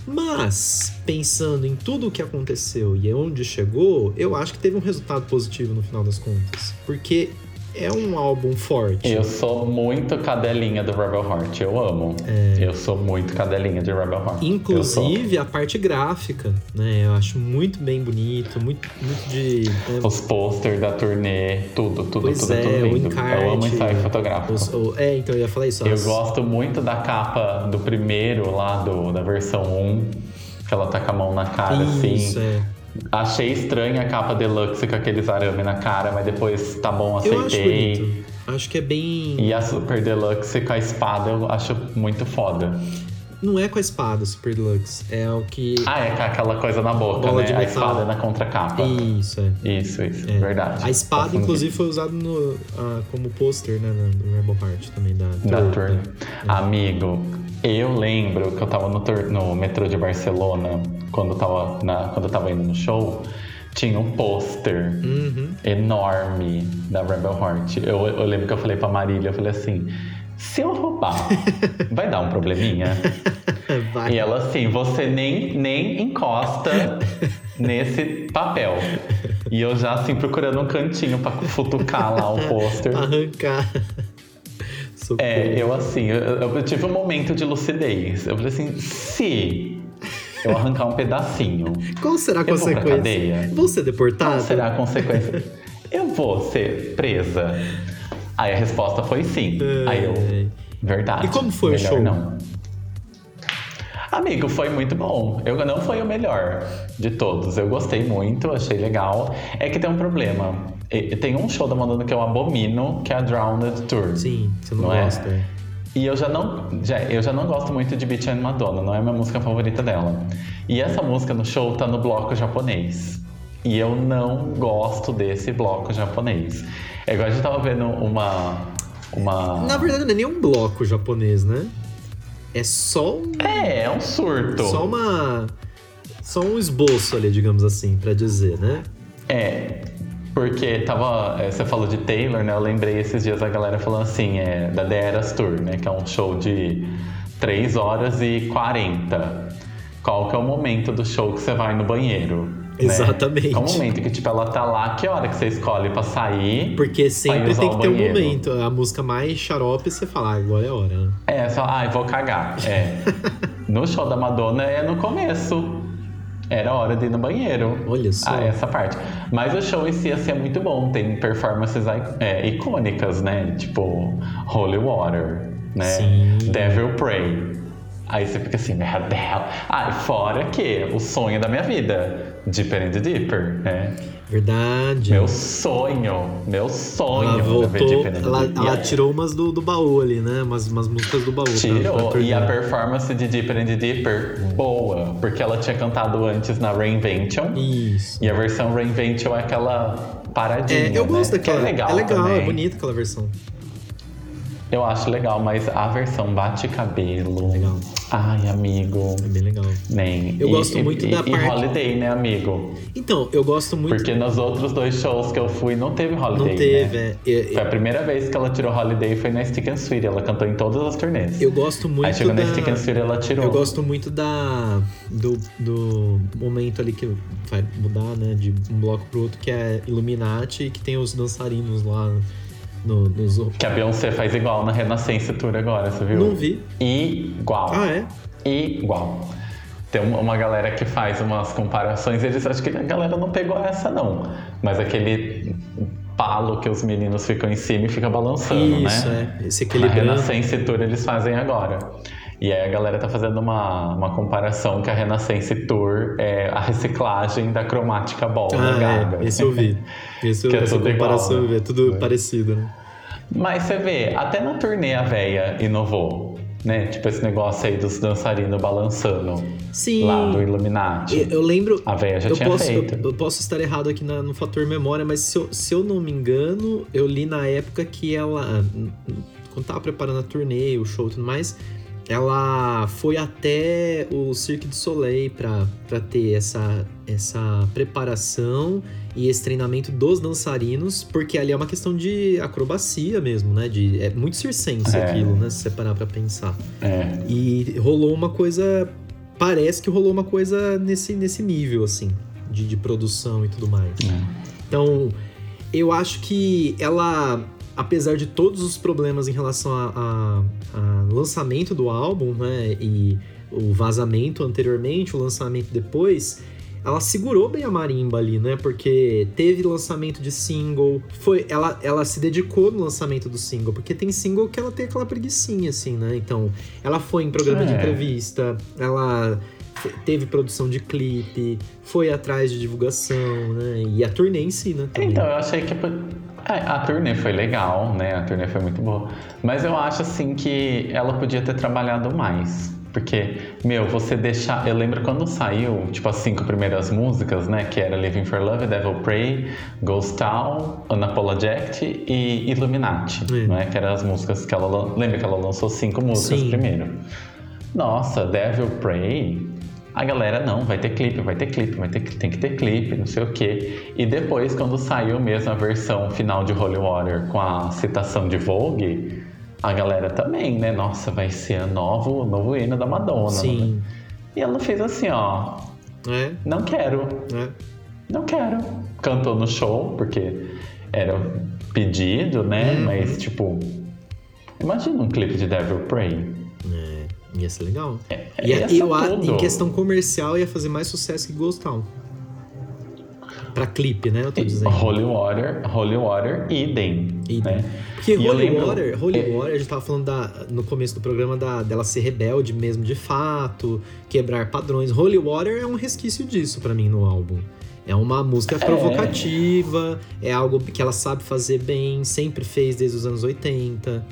Mas, pensando em tudo o que aconteceu e onde chegou, eu acho que teve um resultado positivo no final das contas. Porque é um álbum forte. Eu sou muito cadelinha do Rebel Heart, eu amo. Eu sou muito cadelinha de Rebel Heart. Inclusive a parte gráfica, né? Eu acho muito bem bonito, muito, muito de. né, Os posters da turnê, tudo, tudo, Pois tudo, é, tudo o lindo. encarte. Eu amo ensaio fotográfico. os- o- é, então eu ia falar isso. Eu as- gosto muito da capa do primeiro lá, do, da versão 1, que ela tá com a mão na cara, Isso, assim. é. Achei estranha a capa deluxe com aqueles arame na cara, mas depois tá bom, Eu acho aceitei. bonito. Acho que é bem. E a Super Deluxe com a espada eu acho muito foda. Não é com a espada, Super Deluxe. É o que. Ah, é com aquela coisa na boca, Bola né? de A metal. espada é na contracapa. Isso, é. Isso, isso, É. verdade. A espada, Confundi. inclusive, foi usada no, ah, como pôster, né, no Rebel Heart também da, Da tour, tour. né? Amigo, eu lembro que eu tava no, no metrô de Barcelona, quando eu tava, na, quando eu tava indo no show, tinha um pôster Uhum. enorme da Rebel Heart. Eu, eu lembro que eu falei pra Marília, eu falei assim, se eu roubar, vai dar um probleminha? Vai. E ela assim, você nem, nem encosta nesse papel. E eu já assim procurando um cantinho pra futucar lá o pôster. Arrancar. Socorro. É, eu assim, eu, eu tive um momento de lucidez. Eu falei assim, se eu arrancar um pedacinho, Qual será a eu vou consequência? cadeia? Vou ser deportado? qual será a consequência? Eu vou ser presa? Aí a resposta foi sim. Aí eu, verdade. E como foi o show? Não. Amigo, foi muito bom. Eu não foi o melhor de todos. Eu gostei muito, achei legal. É que tem um problema. E- Tem um show da Madonna que eu abomino, que é a Drowned Tour. Sim, você não, Não é? gosta. é. E eu já não, já, eu já não gosto muito de Beach and Madonna, não é minha música favorita dela. E essa música no show tá no bloco japonês. E eu não gosto desse bloco japonês. É igual a gente tava vendo uma. uma... Na verdade, não é nem um bloco japonês, né? É só um, É, é um surto. só uma. Só um esboço ali, digamos assim, pra dizer, né? É, porque tava. é, Você falou de Taylor, né? Eu lembrei esses dias a galera falando assim, é, da The Eras Tour, né? Que é um show de 3 horas e 40. Qual que é o momento do show que você vai no banheiro? né? Exatamente. É o momento que, tipo, ela tá lá, que hora que você escolhe pra sair? Porque sempre tem que ter um momento. A música mais xarope, você fala, ah, agora é a hora, né? É, só, ai, vou cagar. É. no show da Madonna é no começo. Era hora de ir no banheiro. Olha só. Ah, essa parte. Mas o show em si assim, é muito bom. Tem performances é, icônicas, né? Tipo Holy Water, né? Sim. Devil Pray. Aí você fica assim, meu Deus. Ah, e fora que o sonho da minha vida, Deeper and Deeper, né? Verdade. Meu sonho, meu sonho. ela voltou, ela, ela tirou umas do, do baú ali, né? Umas, umas músicas do baú. pra Tirou. E a performance de Deeper and Deeper, boa. Porque ela tinha cantado antes na Reinvention. Isso. E a versão Reinvention é aquela paradinha. É, eu gosto né? daquela. Que é legal, é legal, também. é bonita aquela versão. Eu acho legal, mas a versão bate-cabelo. Legal. Ai, amigo. É bem legal. Nem. Eu E- gosto e- muito e, da e parte- Holiday, né, amigo? Então, eu gosto muito. Porque nos outros dois shows que eu fui não teve Holiday. não teve, né? é. É, Foi a primeira vez que ela tirou Holiday foi na Stick and Sweet. Ela cantou em todas as turnês. Eu gosto muito Aí chegou da... na Stick and Sweet ela tirou. Eu gosto muito da do, do momento ali que vai mudar, né, de um bloco pro outro, que é Illuminati, que tem os dançarinos lá no, nos... Que a Beyoncé faz igual na Renascença Tour agora, você viu? Não vi. Igual. Ah, é? Igual. tem uma galera que faz umas comparações, eles acham que a galera não pegou essa não, mas aquele palo que os meninos ficam em cima e fica balançando, Isso, né? é. Esse equilibrando. Na Renascença Tour eles fazem agora. E aí a galera tá fazendo uma, uma comparação que a Renaissance Tour é a reciclagem da cromática ball ah, da Gaga. É, esse eu vi. Esse que eu, é essa comparação igual, eu vi, é tudo parecido, né? Mas você vê, até na turnê a véia inovou, né? Tipo esse negócio aí dos dançarinos balançando Sim. lá do Illuminati. Eu, eu lembro. A véia já eu tinha posso, feito. Eu, eu posso estar errado aqui na- no fator memória, mas se eu, se eu não me engano, eu li na época que ela. Quando tava preparando a turnê, o show e tudo mais, ela foi até o Cirque du Soleil pra, pra ter essa, essa preparação e esse treinamento dos dançarinos, porque ali é uma questão de acrobacia mesmo, né? De, é muito circense É. aquilo, né? Se você parar pra pensar. É. E rolou uma coisa. Parece que rolou uma coisa nesse, nesse nível, assim, de, de produção e tudo mais. É. Então, eu acho que ela, apesar de todos os problemas em relação a, a- a lançamento do álbum, né? E o vazamento anteriormente, o lançamento depois. Ela segurou bem a marimba ali, né? Porque teve lançamento de single, foi, ela, ela se dedicou no lançamento do single, porque tem single que ela tem aquela preguiçinha, assim, né? Então, ela foi em programa de É. entrevista, ela teve produção de clipe, foi atrás de divulgação, né? E a turnê em si, né? também. Então, eu achei que. É, a turnê foi legal, né? A turnê foi muito boa. Mas eu acho assim que ela podia ter trabalhado mais. Porque, meu, você deixar. Eu lembro quando saiu, tipo, as cinco primeiras músicas, né? Que era Living for Love, Devil Pray, Ghost Town, Unapologetic e Illuminati, É. não é? Que eram as músicas que ela. Lembra que ela lançou cinco músicas Sim. primeiro? Nossa, Devil Pray. A galera não, vai ter clipe, vai ter clipe, vai ter, tem que ter clipe, não sei o quê. E depois, quando saiu mesmo a versão final de Holy Water com a citação de Vogue, a galera também, né? Nossa, vai ser o novo, novo hino da Madonna. né? Sim. E ela fez assim, ó, É, não quero, é. não quero. Cantou no show, porque era pedido, né? Uhum. Mas, tipo, imagina um clipe de Devil Pray. É, ia ser legal. É, ia ser eu, a- em questão comercial, ia fazer mais sucesso que Ghost Town. Pra clipe, né? Eu tô dizendo. Holy Water, Holy Water, idem, Idem. né? Porque E Holy lembro- Water, Holy é- Water, a gente tava falando da, no começo do programa da, dela ser rebelde mesmo de fato, quebrar padrões. Holy Water é um resquício disso pra mim no álbum. É uma música provocativa, é algo que ela sabe fazer bem, sempre fez desde os anos 80.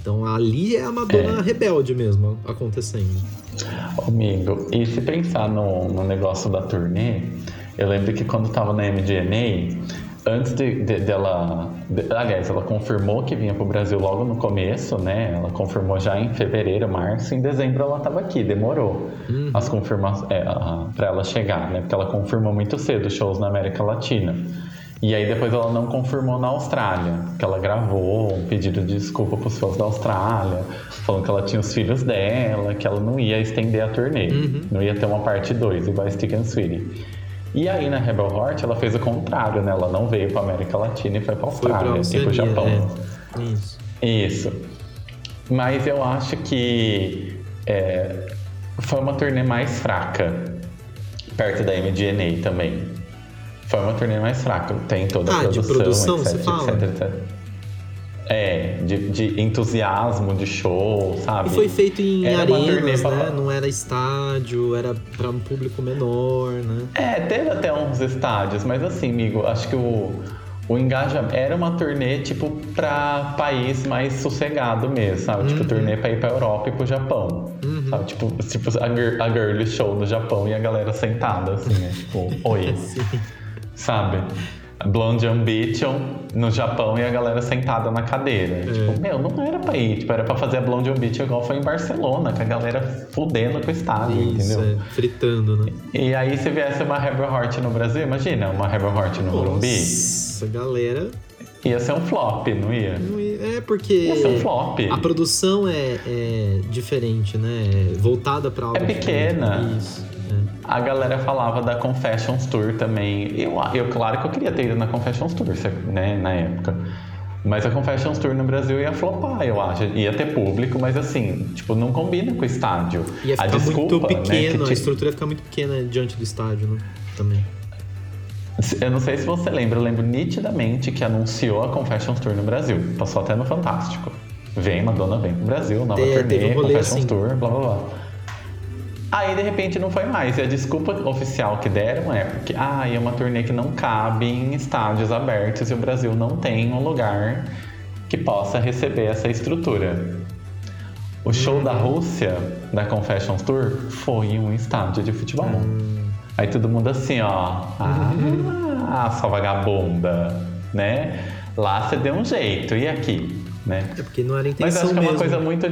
Então ali é a Madonna rebelde mesmo acontecendo. Amigo, e se pensar no, no negócio da turnê, eu lembro que quando tava na MDNA, antes de, de- dela. de- aliás, ela confirmou que vinha pro Brasil logo no começo, né? Ela confirmou já em fevereiro, março, em dezembro ela tava aqui, demorou Uhum. as confirmações é, pra ela chegar, né? Porque ela confirmou muito cedo shows na América Latina. E aí depois ela não confirmou na Austrália, que ela gravou um pedido de desculpa pros fãs da Austrália, falando que ela tinha os filhos dela, que ela não ia estender a turnê, Uhum. não ia ter uma parte 2, igual a Stick and Sweetie. E aí na Rebel Heart ela fez o contrário, né? Ela não veio pra América Latina e foi Foi pra Austrália, e pro Oceania, Japão. é. Isso. Isso. Mas eu acho que é, foi uma turnê mais fraca, perto da MDNA também. Foi uma turnê mais fraca, tem toda a Ah, de produção, produção, etc, você fala? etc, etc. É, de, de entusiasmo, de show, sabe? E foi feito em Era arenas, pra- né? Não era estádio, era pra um público menor, né? É, teve até uns estádios, mas assim, amigo, acho que o, o engajamento era uma turnê tipo pra país mais sossegado mesmo, sabe? Tipo, turnê pra ir pra Europa e pro Japão. Sabe? Tipo, tipo a, gir- a girly show no Japão e a galera sentada, assim, né? Tipo, oi, Sim. Sabe? Blonde Ambition no Japão e a galera sentada na cadeira. Tipo, meu, não era pra ir, tipo, era pra fazer a Blonde Ambition igual foi em Barcelona, com a galera fudendo com o estádio, Isso, entendeu? é, fritando, né? E aí, se viesse uma Rebel Heart no Brasil, imagina, uma Rebel Heart no Morumbi, Nossa, galera. ia ser um flop, não ia? não ia- É porque Ia ser um flop. a produção é, é diferente, né? É voltada pra algo É pequena. diferente. Isso. A galera falava da Confessions Tour também. Eu, eu claro que eu queria ter ido na Confessions Tour, né, na época. Mas a Confessions Tour no Brasil ia flopar, eu acho. Ia ter público, mas assim, tipo, não combina com o estádio. Ia ficar a desculpa, muito pequeno, né, a estrutura ia ficar muito pequena diante do estádio, né? Também. Eu não sei se você lembra, eu lembro nitidamente que anunciou a Confessions Tour no Brasil. Passou até no Fantástico. Vem, Madonna vem pro Brasil, nova É, turnê, um Confessions assim. Tour, blá blá blá. Aí de repente não foi mais. E a desculpa oficial que deram é porque ah, é uma turnê que não cabe em estádios abertos e o Brasil não tem um lugar que possa receber essa estrutura. O show da Rússia, da Confessions Tour, foi em um estádio de futebol. Aí todo mundo assim, ó. Ah, sua vagabunda, né? Lá você deu um jeito, e aqui, né? É porque não era a Mas intenção acho que é mesmo. uma coisa muito.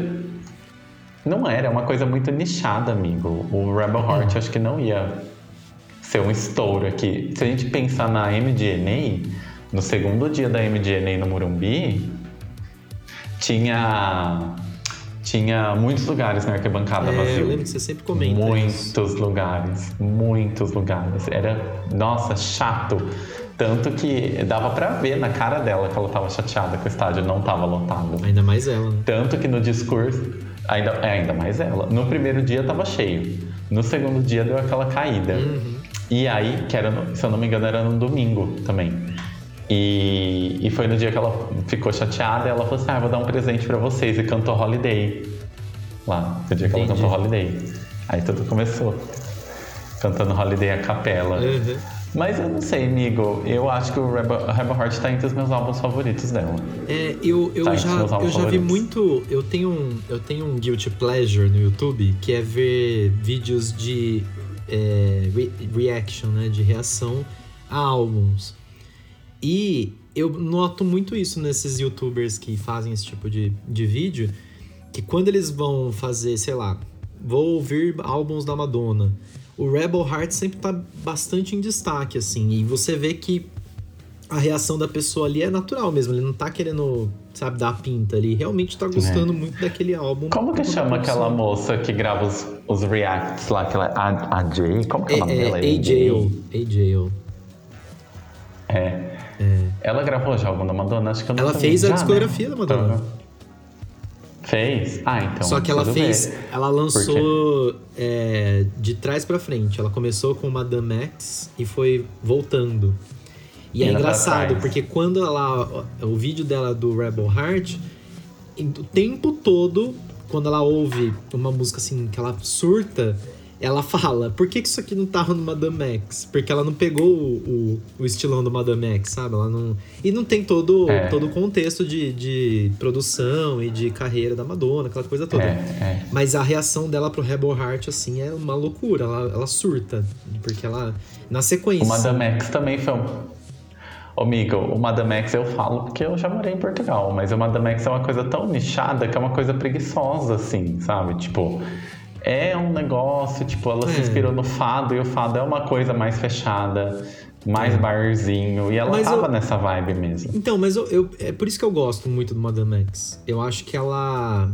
Não era, é uma coisa muito nichada, amigo. O Rebel Heart acho que não ia ser um estouro aqui. Se a gente pensar na MDNA, no segundo dia da MDNA no Morumbi, tinha. Tinha muitos lugares na arquibancada É, vazio. eu lembro que você sempre comenta Muitos isso. lugares, muitos lugares. Era, nossa, chato. Tanto que dava pra ver na cara dela que ela tava chateada que o estádio não tava lotado. Ainda mais ela, né? Tanto que no discurso, ainda, é, ainda mais ela. No primeiro dia tava cheio. No segundo dia deu aquela caída. Uhum. E aí, que era, no- se eu não me engano, era no domingo também. E, e foi no dia que ela ficou chateada, ela falou assim: Ah, vou dar um presente pra vocês. E cantou Holiday. Lá, no dia que ela Entendi. cantou Holiday. Aí tudo começou. Cantando Holiday a capela. Uhum. Mas eu não sei, amigo. Eu acho que o Rebel, Rebel Heart tá entre os meus álbuns favoritos dela. É, eu, eu Tá, já, eu já vi muito. Eu tenho, um, eu tenho um guilty pleasure no YouTube que é ver vídeos de é, re- reaction, né? De reação a álbuns. E eu noto muito isso nesses youtubers que fazem esse tipo de, de vídeo. Que quando eles vão fazer, sei lá, vou ouvir álbuns da Madonna. O Rebel Heart sempre tá bastante em destaque, assim. E você vê que a reação da pessoa ali é natural mesmo. Ele não tá querendo, sabe, dar a pinta. Ele realmente tá gostando muito daquele álbum. É. Como que chama aquela produção. moça que grava os, os reacts lá? Aquela, a, a Jay? Como que é o nome É, dela? é AJO. AJO. É. Ela gravou já algum da Madonna? Acho que eu não Ela fez a Já, né? discografia da Madonna. Fez? Ah, então. Só que ela fez. bem. Ela lançou é, de trás pra frente. Ela começou com Madame X e foi voltando. E é Indo pra engraçado, porque quando ela. O vídeo dela do Rebel Heart, o tempo todo, quando ela ouve uma música assim que ela surta, ela fala: por que, que isso aqui não tava no Madame X? Porque ela não pegou o, o, o estilão do Madame X, sabe? Ela não. E não tem todo, É. todo o contexto de, de produção e de carreira da Madonna, aquela coisa toda. É, é. Mas a reação dela pro Rebel Heart, assim, é uma loucura. Ela, ela surta. Porque ela. Na sequência. O Madame X também foi um. Ô, Amigo, o Madame X eu falo porque eu já morei em Portugal, mas o Madame X é uma coisa tão nichada que é uma coisa preguiçosa, assim, sabe? Tipo, é um negócio, tipo, ela se É. inspirou no fado e o fado é uma coisa mais fechada, mais barzinho, e ela Mas tava eu- nessa vibe mesmo. Então, mas eu, eu- É por isso que eu gosto muito do Madame X. Eu acho que ela.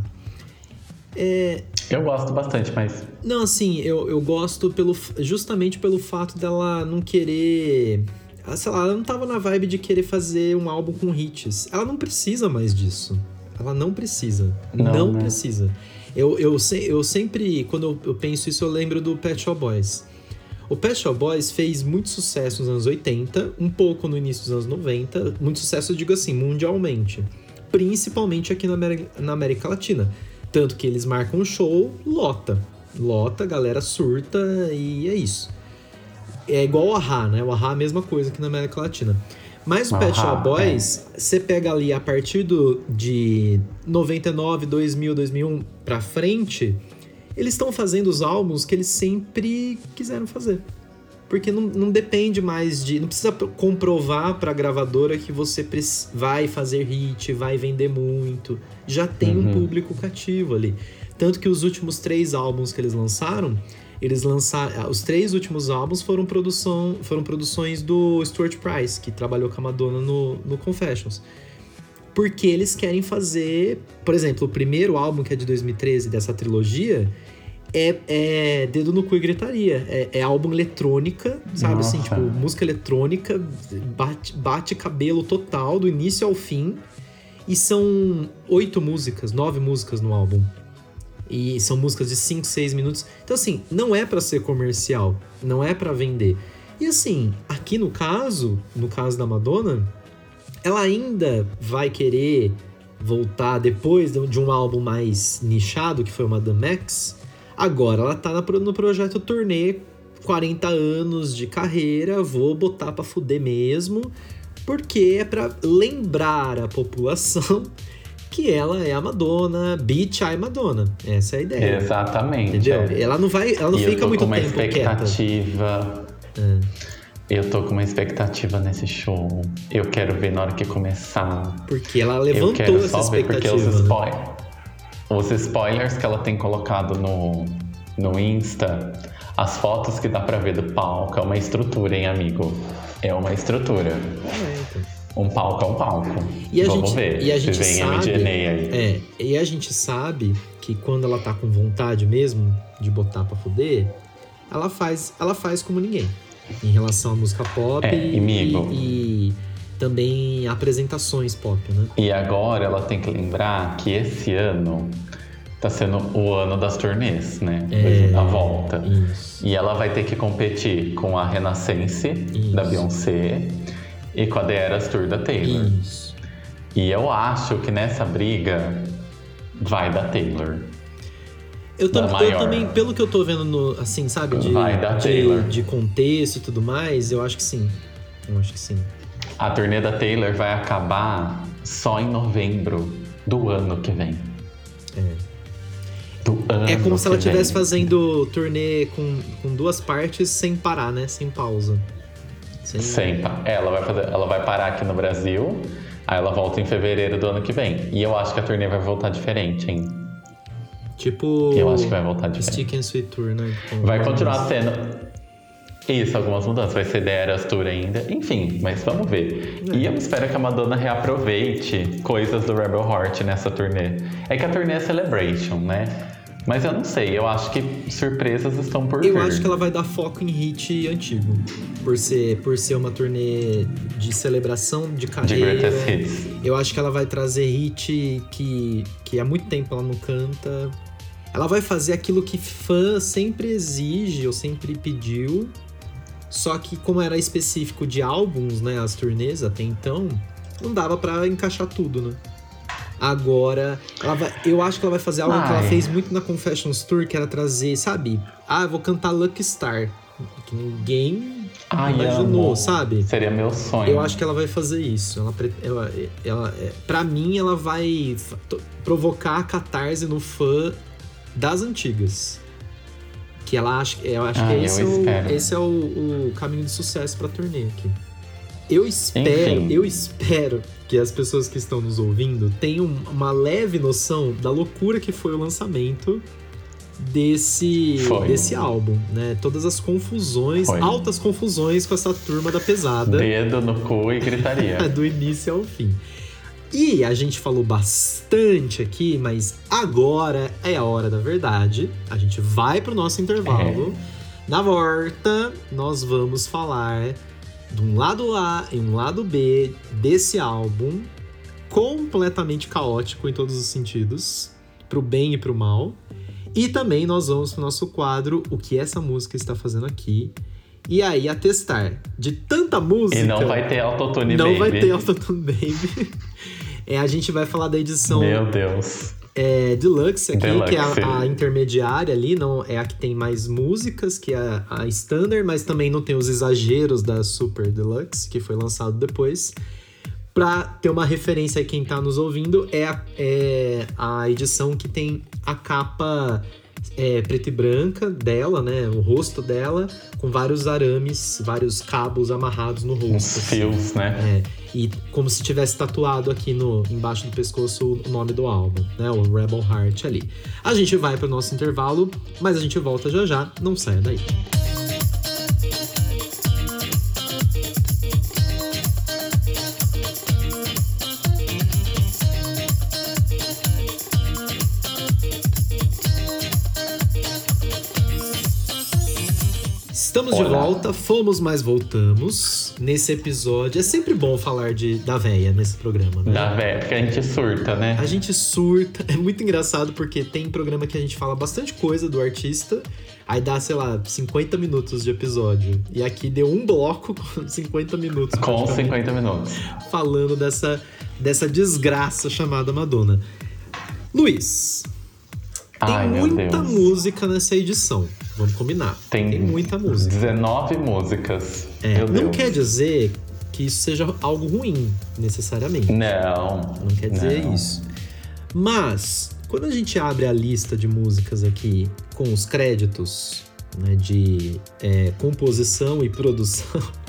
É. Eu gosto bastante, mas Não, assim, eu, eu gosto pelo, justamente pelo fato dela não querer. ah, Sei lá, ela não tava na vibe de querer fazer um álbum com hits. Ela não precisa mais disso. Ela não precisa. Não, Não, né? precisa. Eu, eu, eu sempre, quando eu, penso isso, eu lembro do Pet Shop Boys. O Pet Shop Boys fez muito sucesso nos anos 80, um pouco no início dos anos 90. Muito sucesso, eu digo assim, mundialmente. Principalmente aqui na América, na América Latina. Tanto que eles marcam um show, lota. Lota, galera surta e é isso. É igual o Ahá, né? O Ahá é a mesma coisa aqui na América Latina. Mas o Pet Ahá, Shop Boys, você pega ali a partir do, de 99, 2000, 2001 pra frente, eles estão fazendo os álbuns que eles sempre quiseram fazer. Porque não, não depende mais de. Não precisa comprovar pra gravadora que você vai fazer hit, vai vender muito. Já tem um Uhum. público cativo ali. Tanto que os últimos três álbuns que eles lançaram, eles lançaram. Os três últimos álbuns foram, produção, foram produções do Stuart Price, que trabalhou com a Madonna no, no Confessions. Porque eles querem fazer. Por exemplo, o primeiro álbum, que é de 2013, dessa trilogia, é, é Dedo no Cu e Gritaria. É, é álbum eletrônica, sabe assim? Nossa. Tipo, música eletrônica, bate, bate cabelo total, do início ao fim. E são oito músicas, nove músicas no álbum. E são músicas de 5, 6 minutos. Então, assim, não é para ser comercial, não é para vender. E assim, aqui no caso, no caso da Madonna, ela ainda vai querer voltar depois de um álbum mais nichado, que foi o Madame X. Agora ela tá no projeto turnê 40 anos de carreira, vou botar pra fuder mesmo, porque é pra lembrar a população que ela é a Madonna, Beach I Madonna. Essa é a ideia. Exatamente. Entendeu? É. Ela não vai, ela não e fica muito uma tempo expectativa. É. Eu tô com uma expectativa nesse show. Eu quero ver na hora que começar. Porque ela levantou eu quero essa só expectativa. Ver porque os, né? os spoilers que ela tem colocado no, no Insta, as fotos que dá pra ver do palco, é uma estrutura, hein, amigo? É uma estrutura. Um palco é um palco. E a Vamos gente, ver e a gente se vem sabe, MDNA aí. É, e a gente sabe que quando ela tá com vontade mesmo de botar pra fuder, ela faz, ela faz como ninguém. Em relação à música pop é, e, e, e também apresentações pop, né? E agora ela tem que lembrar que esse ano tá sendo o ano das turnês, né? É, a volta. Isso. E ela vai ter que competir com a Renaissance isso. da Beyoncé e com a The Eras Tour da Taylor. Isso. E eu acho que nessa briga vai da Taylor. Eu, tam, eu também, pelo que eu tô vendo, no, assim, sabe, de, vai da Taylor. de, de contexto e tudo mais, eu acho que sim. Eu acho que sim. A turnê da Taylor vai acabar só em novembro do ano que vem. É. Do ano é como se ela estivesse fazendo turnê com, com duas partes sem parar, né? Sem pausa. É, ela vai fazer, ela vai parar aqui no Brasil, aí ela volta em fevereiro do ano que vem. E eu acho que a turnê vai voltar diferente, hein? Tipo. Eu acho que vai voltar diferente. Stick and Sweet Tour, né? Com vai continuar sendo. Isso, algumas mudanças. Vai ser The Eras Tour ainda. Enfim, mas vamos ver. É. E eu espero que a Madonna reaproveite coisas do Rebel Heart nessa turnê. É que a turnê é Celebration, né? Mas eu não sei, eu acho que surpresas estão por eu vir. Eu acho que ela vai dar foco em hit antigo. Por ser, por ser uma turnê de celebração de carreira. De hits. Eu acho que ela vai trazer hit que, que há muito tempo ela não canta. Ela vai fazer aquilo que fã sempre exige ou sempre pediu. Só que como era específico de álbuns, né, as turnês até então, não dava para encaixar tudo, né? Agora, ela vai, eu acho que ela vai fazer algo Ai. que ela fez muito na Confessions Tour, que era trazer, sabe? Ah, eu vou cantar Lucky Star. Que ninguém Ai, imaginou, amo. sabe? Seria meu sonho. Eu acho que ela vai fazer isso. Ela, ela, ela, é, pra mim, ela vai provocar a catarse no fã das antigas. Que ela acha, eu acho que esse é, o, esse é o, o, caminho de sucesso pra turnê aqui. Eu espero, Enfim. eu espero que as pessoas que estão nos ouvindo tenham uma leve noção da loucura que foi o lançamento desse, desse álbum, né? Todas as confusões, foi. altas confusões com essa turma da pesada. Dedo no cu e gritaria. do início ao fim. E a gente falou bastante aqui, mas agora é a hora da verdade. A gente vai pro nosso intervalo. É. Na volta, nós vamos falar de um lado A e um lado B desse álbum, completamente caótico em todos os sentidos, pro bem e pro mal. E também nós vamos pro nosso quadro O que essa música está fazendo aqui. E aí, a testar de tanta música. E não vai ter Autotune Baby. Não vai ter Autotune Baby. é, a gente vai falar da edição. Meu Deus é, Deluxe aqui, Deluxe. que é a, a, intermediária ali, não é a que tem mais músicas, que é a Standard, mas também não tem os exageros da Super Deluxe, que foi lançado depois. Pra ter uma referência aí, quem tá nos ouvindo, é a, é a edição que tem a capa é, preta e branca dela, né? O rosto dela, com vários arames, vários cabos amarrados no rosto. Uns assim. fios, né? É. E como se tivesse tatuado aqui no embaixo do pescoço o nome do álbum, né? O Rebel Heart ali. A gente vai para o nosso intervalo, mas a gente volta já já. Não saia daí. Estamos Olá. de volta, fomos, mas voltamos. Nesse episódio, é sempre bom falar de, da véia nesse programa, né? Da véia, porque a gente surta, né? A gente surta. É muito engraçado porque tem programa que a gente fala bastante coisa do artista, aí dá, sei lá, 50 minutos de episódio. E aqui deu um bloco com 50 minutos. Com 50 minutos. Falando dessa, dessa desgraça chamada Madonna. Luiz, tem Ai, muita música nessa edição. Vamos combinar. Tem, Tem muita música. 19 músicas. É, não Deus. quer dizer que isso seja algo ruim, necessariamente. Não. Não quer dizer não. isso. Mas, quando a gente abre a lista de músicas aqui com os créditos né, de é, composição e produção,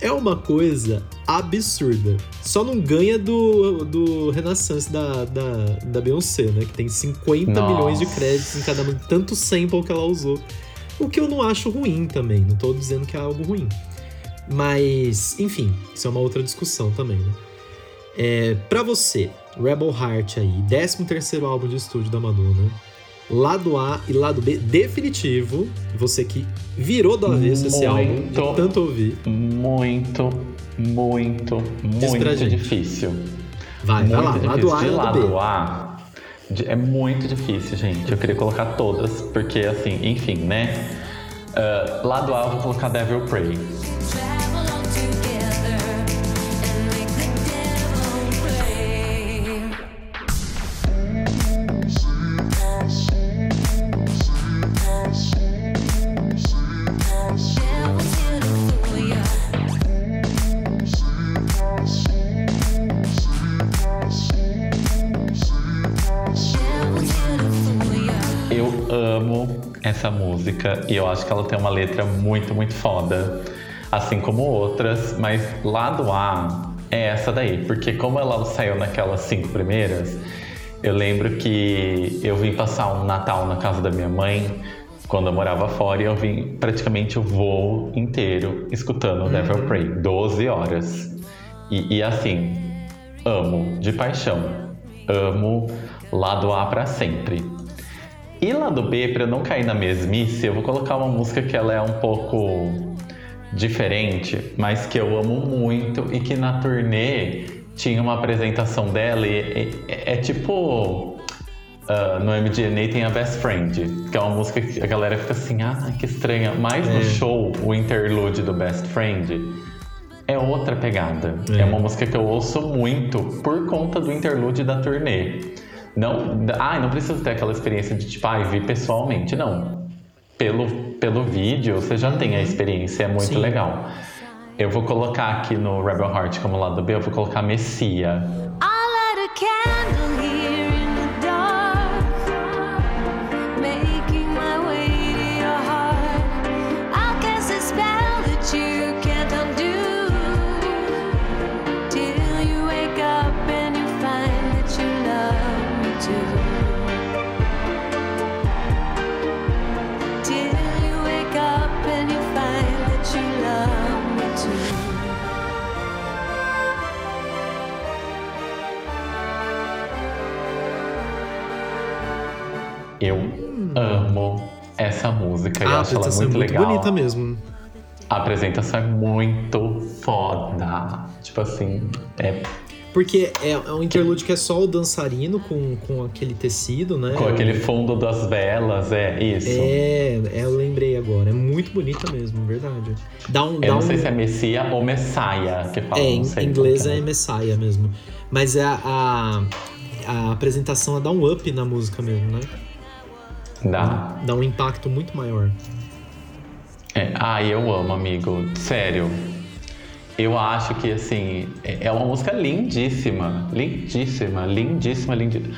é uma coisa absurda. Só não ganha do, do Renaissance da, da, da Beyoncé, né? Que tem 50 Nossa. milhões de créditos em cada tanto sample que ela usou. O que eu não acho ruim também, não tô dizendo que é algo ruim. Mas, enfim, isso é uma outra discussão também, né? É, pra você, Rebel Heart aí, 13 terceiro álbum de estúdio da Madonna lado A e lado B definitivo. Você que virou do avesso esse álbum, de tanto ouvir. Muito, muito, muito difícil. Vai, muito vai lá, difícil. lado A e lado, lado A. É muito difícil, gente. Eu queria colocar todas, porque assim, enfim, né? Uh, lado A eu vou colocar Devil Pray. Essa música e eu acho que ela tem uma letra muito, muito foda, assim como outras, mas lado A é essa daí, porque como ela saiu naquelas cinco primeiras, eu lembro que eu vim passar um Natal na casa da minha mãe quando eu morava fora e eu vim praticamente o voo inteiro escutando uhum. Devil Pray, 12 horas. E, e assim, amo de paixão, amo lado A para sempre. E lá do B, para não cair na mesmice, eu vou colocar uma música que ela é um pouco diferente, mas que eu amo muito e que na turnê tinha uma apresentação dela e, e é, é tipo Uh, no MDNA tem a Best Friend, que é uma música que a galera fica assim, ah, que estranha. Mas é. no show, o interlude do Best Friend é outra pegada. É. é. uma música que eu ouço muito por conta do interlude da turnê. Não, ah, não precisa ter aquela experiência de tipo, ah, vi pessoalmente. Não. Pelo, pelo vídeo, você já tem a uhum. experiência, é muito Sim. legal. Eu vou colocar aqui no Rebel Heart como lado B, eu vou colocar Messia. Eu amo essa música. Ah, eu acho ela muito, muito legal. bonita mesmo. A apresentação é muito foda. Tipo assim, é porque é, é um interlude que é só o dançarino com, com aquele tecido, né? Com aquele fundo das velas, é isso. É, é eu lembrei agora. É muito bonita mesmo, verdade. Dá um, eu dá não um... sei se é Messia ou Messiah que fala. É, em inglês é. é Messiah mesmo. Mas é a, a, a apresentação dá um up na música mesmo, né? Dá. Dá um impacto muito maior. É, ah, eu amo, amigo. Sério. Eu acho que, assim, é, é uma música lindíssima. Lindíssima, lindíssima, lindíssima.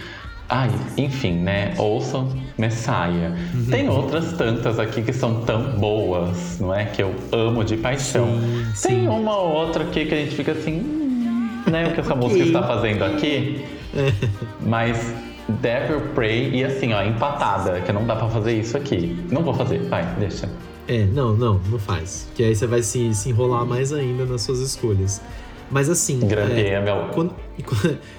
Ai, enfim, né? Ouçam Messiah. Uhum. Tem outras tantas aqui que são tão boas, não é? Que eu amo de paixão. Sim, Tem sim. uma ou outra aqui que a gente fica assim, hum, né? O que essa música está fazendo aqui? Mas Devil Pray e assim, ó, empatada, que não dá para fazer isso aqui. Não vou fazer, vai, deixa. É, não, não, não faz. Que aí você vai se, se enrolar mais ainda nas suas escolhas. Mas assim. Grampeia, é, meu. Quando,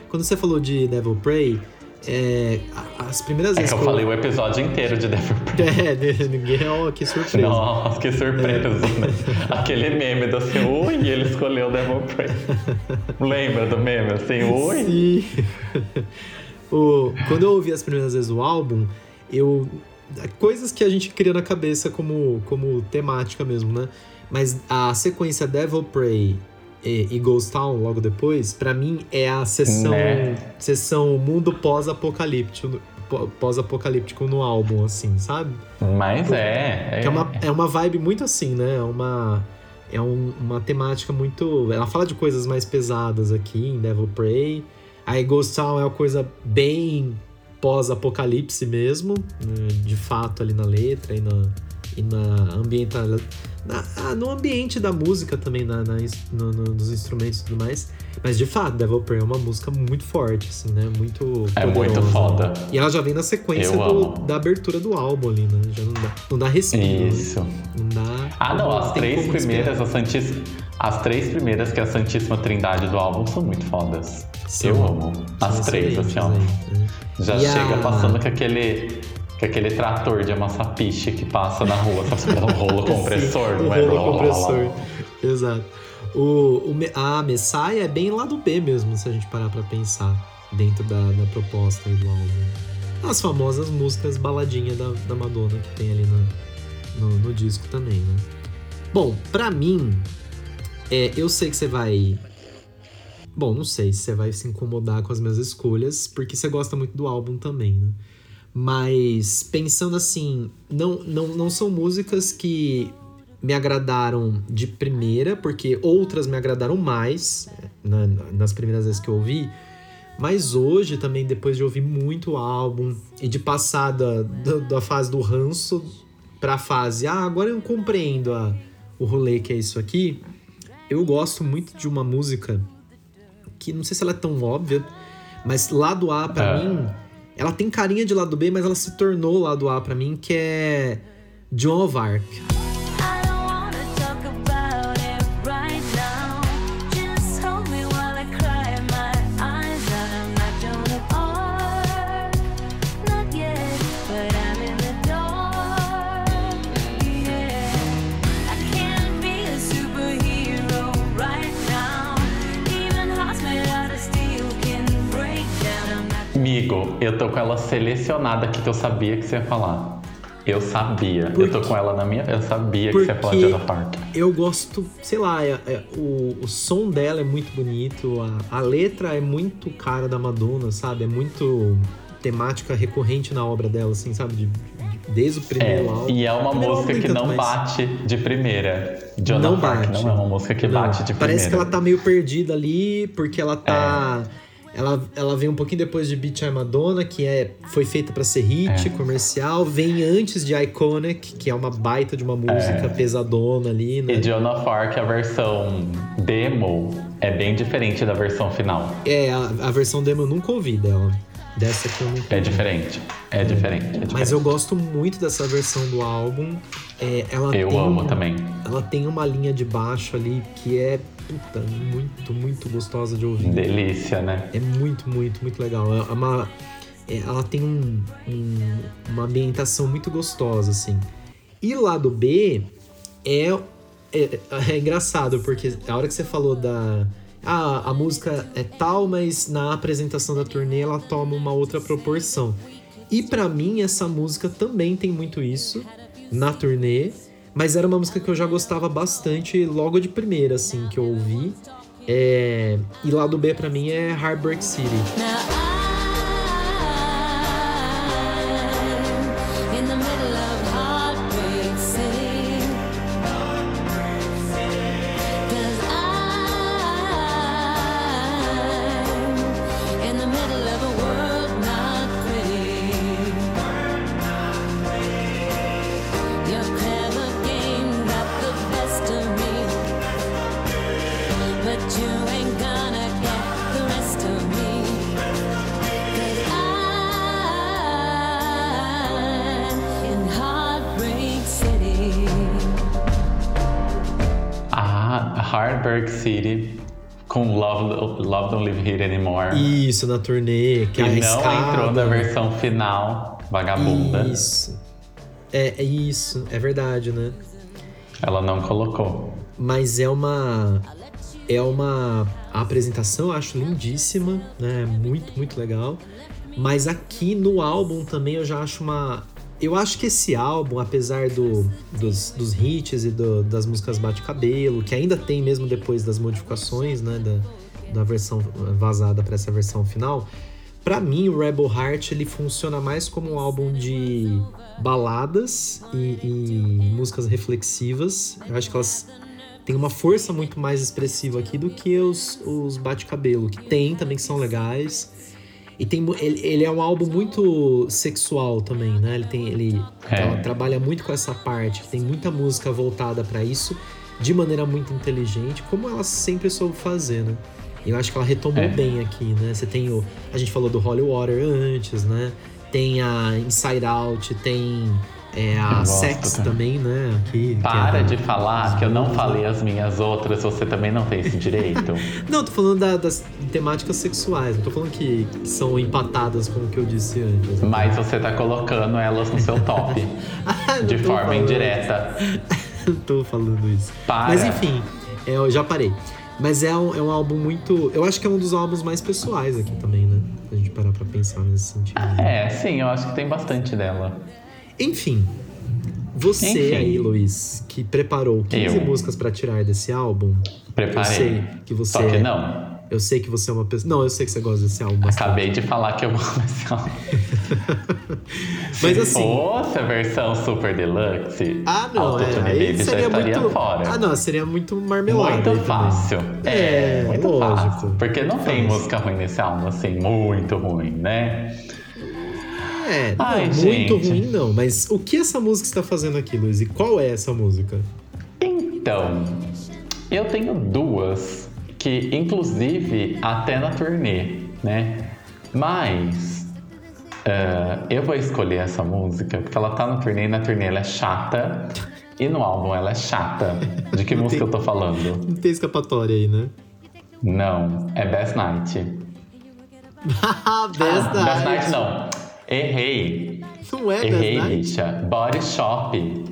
quando você falou de Devil Pray, é, as primeiras é vezes. que eu, falei o episódio inteiro de Devil Prey. É, ninguém. Oh, que surpresa. Nossa, que surpresa, né? Aquele meme do assim, ui, ele escolheu Devil Prey. Lembra do meme assim, ui? Sim. O, quando eu ouvi as primeiras vezes o álbum, eu. Coisas que a gente cria na cabeça como, como temática mesmo, né? Mas a sequência Devil Prey e, e Ghost Town logo depois, para mim é a sessão, Né? sessão mundo pós-apocalíptico pós-apocalíptico no álbum, assim, sabe? Mas é. Que é uma, é uma vibe muito assim, né? É uma, é um- uma temática muito. Ela fala de coisas mais pesadas aqui em Devil Prey. Aí Ghost Town é uma coisa bem pós-apocalipse mesmo, né? de fato ali na letra e na, e na ambiental. Na, ah, no ambiente da música também, na, na no- no- nos instrumentos e tudo mais. Mas de fato, Devil Prey é uma música muito forte, assim, né? Muito. É muito foda. E ela já vem na sequência do- da abertura do álbum ali, né? Já não dá, não dá respiro. né? Isso. Não dá. Ah, não, as tem três primeiras, a Santíssima, as três primeiras, que é a Santíssima Trindade do álbum, são muito fodas. Eu amo. As três, assim, ó. né? Já E chega a- passando com aquele, aquele trator de amassar piche que passa na rua, sabe? Um rolo compressor, Sim, não é? rolo Blá, blá, blá, blá. compressor. Exato. O, o a Messiah é bem lado B mesmo, se a gente parar pra pensar dentro da, da proposta aí do álbum. As famosas músicas baladinha da, da Madonna que tem ali no, no, no disco também, né? Bom, pra mim, é, eu sei que você vai. Bom, não sei se você vai se incomodar com as minhas escolhas, porque você gosta muito do álbum também, né? Mas pensando assim, não, não, não são músicas que me agradaram de primeira, porque outras me agradaram mais na- nas primeiras vezes que eu ouvi. Mas hoje também, depois de ouvir muito o álbum e de passar da, da, da fase do ranço pra fase, ah, agora eu compreendo a, o rolê que é isso aqui, eu gosto muito de uma música que não sei se ela é tão óbvia, mas lado A pra É. mim, ela tem carinha de lado B, mas ela se tornou lado A pra mim, que é Joan of Arc. Eu tô com ela selecionada aqui que eu sabia que você ia falar. Eu sabia. Por eu tô com ela na minha. Eu sabia que você ia falar de Porque Ana Park. eu gosto, sei lá, é- é- o, o som dela é muito bonito, a, a letra é muito cara da Madonna, sabe? É muito temática recorrente na obra dela, assim, sabe? De- de- desde o É, primeiro álbum. e é uma música que não mas- bate de primeira. Joan Não Arc bate. não é uma música que Não, bate de Parece primeira. que ela tá meio perdida ali, porque ela tá. É. Ela, ela vem um pouquinho depois de Beach I Madonna, que é, foi feita pra ser hit, É. comercial. Vem antes de Iconic, que é uma baita de uma música pesadona ali, né? E Joan of Arc, a versão demo, é bem diferente da versão final. É, a, a versão demo eu nunca ouvi dela. Dessa aqui eu nunca É ouvi. diferente. É diferente. é diferente. Mas eu gosto muito dessa versão do álbum. É, ela Eu tem, amo também. Ela tem uma linha de baixo ali que é puta, muito, muito gostosa de ouvir. Delícia, né? É muito, muito, muito legal. É uma, é- ela tem um- um- uma ambientação muito gostosa, assim. E lado B é, é, é engraçado, porque a hora que você falou da. Ah, a música é tal, mas na apresentação da turnê ela toma uma outra proporção. E pra mim, essa música também tem muito isso na turnê. Mas era uma música que eu já gostava bastante logo de primeira, assim, que eu ouvi. É, E lado B pra mim é Heartbreak City. Isso, na turnê, que que é não entrou na versão final, vagabunda. Isso. É, é isso, é verdade, né? Ela não colocou. Mas é uma. É uma a apresentação, eu acho lindíssima, né? Muito, muito legal. Mas aqui no álbum também eu já acho uma. Eu acho que esse álbum, apesar do, dos, dos hits e do- das músicas bate-cabelo, que ainda tem mesmo depois das modificações, né? Da, da versão vazada para essa versão final. Pra mim, o Rebel Heart ele funciona mais como um álbum de baladas e, e músicas reflexivas. Eu acho que elas têm uma força muito mais expressiva aqui do que os, os bate-cabelo, que tem também, que são legais. E tem, ele, ele é um álbum muito sexual também, né? Ele, tem, ele É. tra- trabalha muito com essa parte, tem muita música voltada pra isso, de maneira muito inteligente, como ela sempre soube fazer, né? Eu acho que ela retomou É. bem aqui, né? Você tem o. A gente falou do Holy Water antes, né? Tem a Inside Out, tem é, a gosto Sex também. também, né? Aqui, que Para é- de falar que eu não falei as minhas outras, você também não tem esse direito. Não, tô falando da- das temáticas sexuais, não tô falando que, que são empatadas com o que eu disse antes. Mas você tá colocando elas no seu top, Ah, de forma falando- indireta. Não tô falando isso. Para. Mas enfim, é, eu já parei. Mas é um, é um álbum muito. Eu acho que é um dos álbuns mais pessoais aqui também, né? A gente parar pra pensar nesse sentido. É, sim, eu acho que tem bastante dela. Enfim, você Enfim. aí, Luiz, que preparou 15 Eu. músicas pra tirar desse álbum. Preparei. Eu sei que você. Só que é- não. Eu sei que você é uma pessoa. Não, eu sei que você gosta desse álbum bastante. Acabei de falar que eu vou começar. Mas Se assim- fosse a versão Super Deluxe, Ah, não, é. Aí seria muito. fora. Ah, não, seria muito marmelada. Muito fácil. É, muito lógico. fácil. Porque não tem Fácil. música ruim nesse álbum, assim, muito ruim, né? É, não, Ai, muito gente. ruim não. Mas o que essa música está fazendo aqui, Luiz? E qual é essa música? Então, eu tenho duas que, inclusive, até na turnê, né? Mas eh, eu vou escolher essa música porque ela tá na turnê e na turnê ela é chata. E no álbum ela é chata. De que música tem- eu tô falando? Não tem escapatória aí, né? Não, é Best Night. Best Ah, Night. Best Night não. Errei. Não é Errei, Best Night? bicha. Body Shop.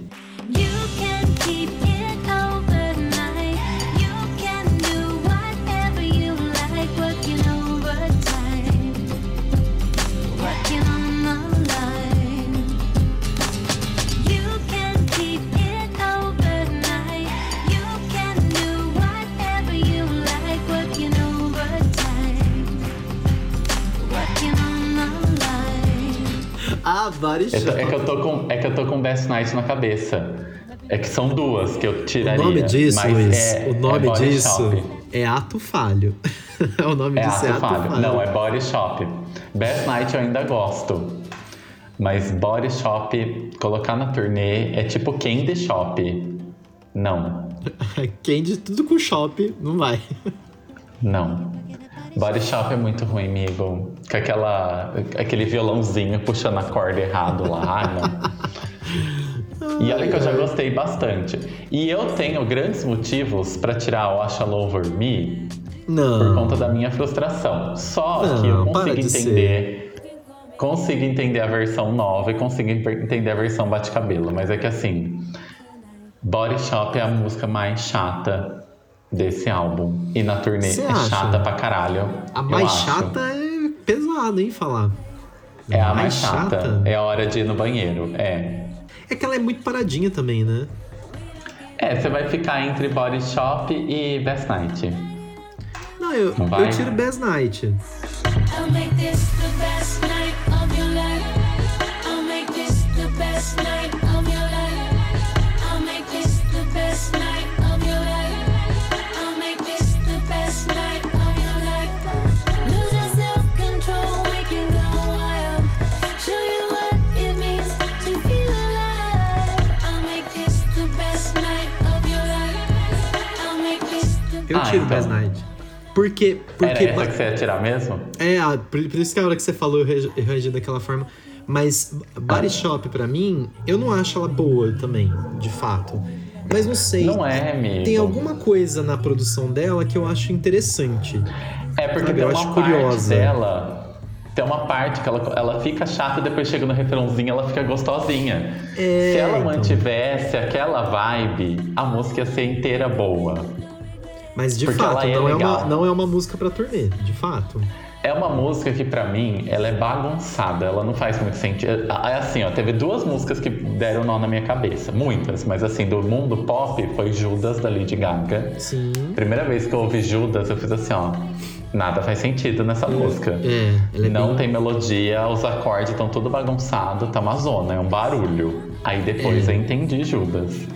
Ah, Body É, é que eu tô com, é que eu tô com Best Night na cabeça. É que são duas que eu O tiraria. nome disso, Luiz, é, o nome é disso Shop. é ato falho. o nome É disso é ato ato falho. falho. Não, é Body Shop. Best Night eu ainda gosto. Mas Body Shop, colocar na turnê é tipo Candy Shop. Não, Candy, tudo com shop, não vai. não. Body Shop é muito ruim, amigo. Com aquela, aquele violãozinho puxando a corda errado lá. Ai, não. E olha que eu já gostei bastante. E eu tenho grandes motivos pra tirar o Asha Over Me por Não. conta da minha frustração. Só Não, que eu para consigo de entender. Consigo entender a versão nova e consigo entender a versão bate-cabelo. Mas é que assim. Body Shop é a música mais chata desse álbum. E na turnê Você é acha? chata pra caralho. A mais acho. chata é pesado, hein, falar. É a mais chata. É a hora de ir no banheiro. É. É que ela é muito paradinha também, né? É, você vai ficar entre Body Shop e Best Night. Não, eu, Não eu tiro Best Night. Eu Ah, tiro então. Night. Porque. Era porque essa que você ia tirar mesmo? É, ah, por, isso que a hora que você falou eu reagi, daquela forma. Mas Body Shop, pra mim, eu não acho ela boa também, de fato. Mas não sei. Não é, amigo. Tem alguma coisa na produção dela que eu acho interessante. É porque Sabe, tem eu uma acho parte curiosa. dela. Tem uma parte que ela, ela fica chata e depois chega no refrãozinho ela fica gostosinha. É, Se ela então. mantivesse aquela vibe, a música ia ser inteira boa. Mas de Porque fato, é não, é uma, não é uma música pra turnê, de fato. É uma música que pra mim ela é bagunçada, ela não faz muito sentido. É assim, ó, teve duas músicas que deram nó na minha cabeça, muitas, mas assim, do mundo pop foi Judas da Lady Gaga. Sim. Primeira vez que eu ouvi Judas, eu fiz assim, ó, nada faz sentido nessa música. É, é não bem... tem melodia, os acordes estão tudo bagunçado, tá uma zona, é um barulho. Aí depois É. eu entendi Judas.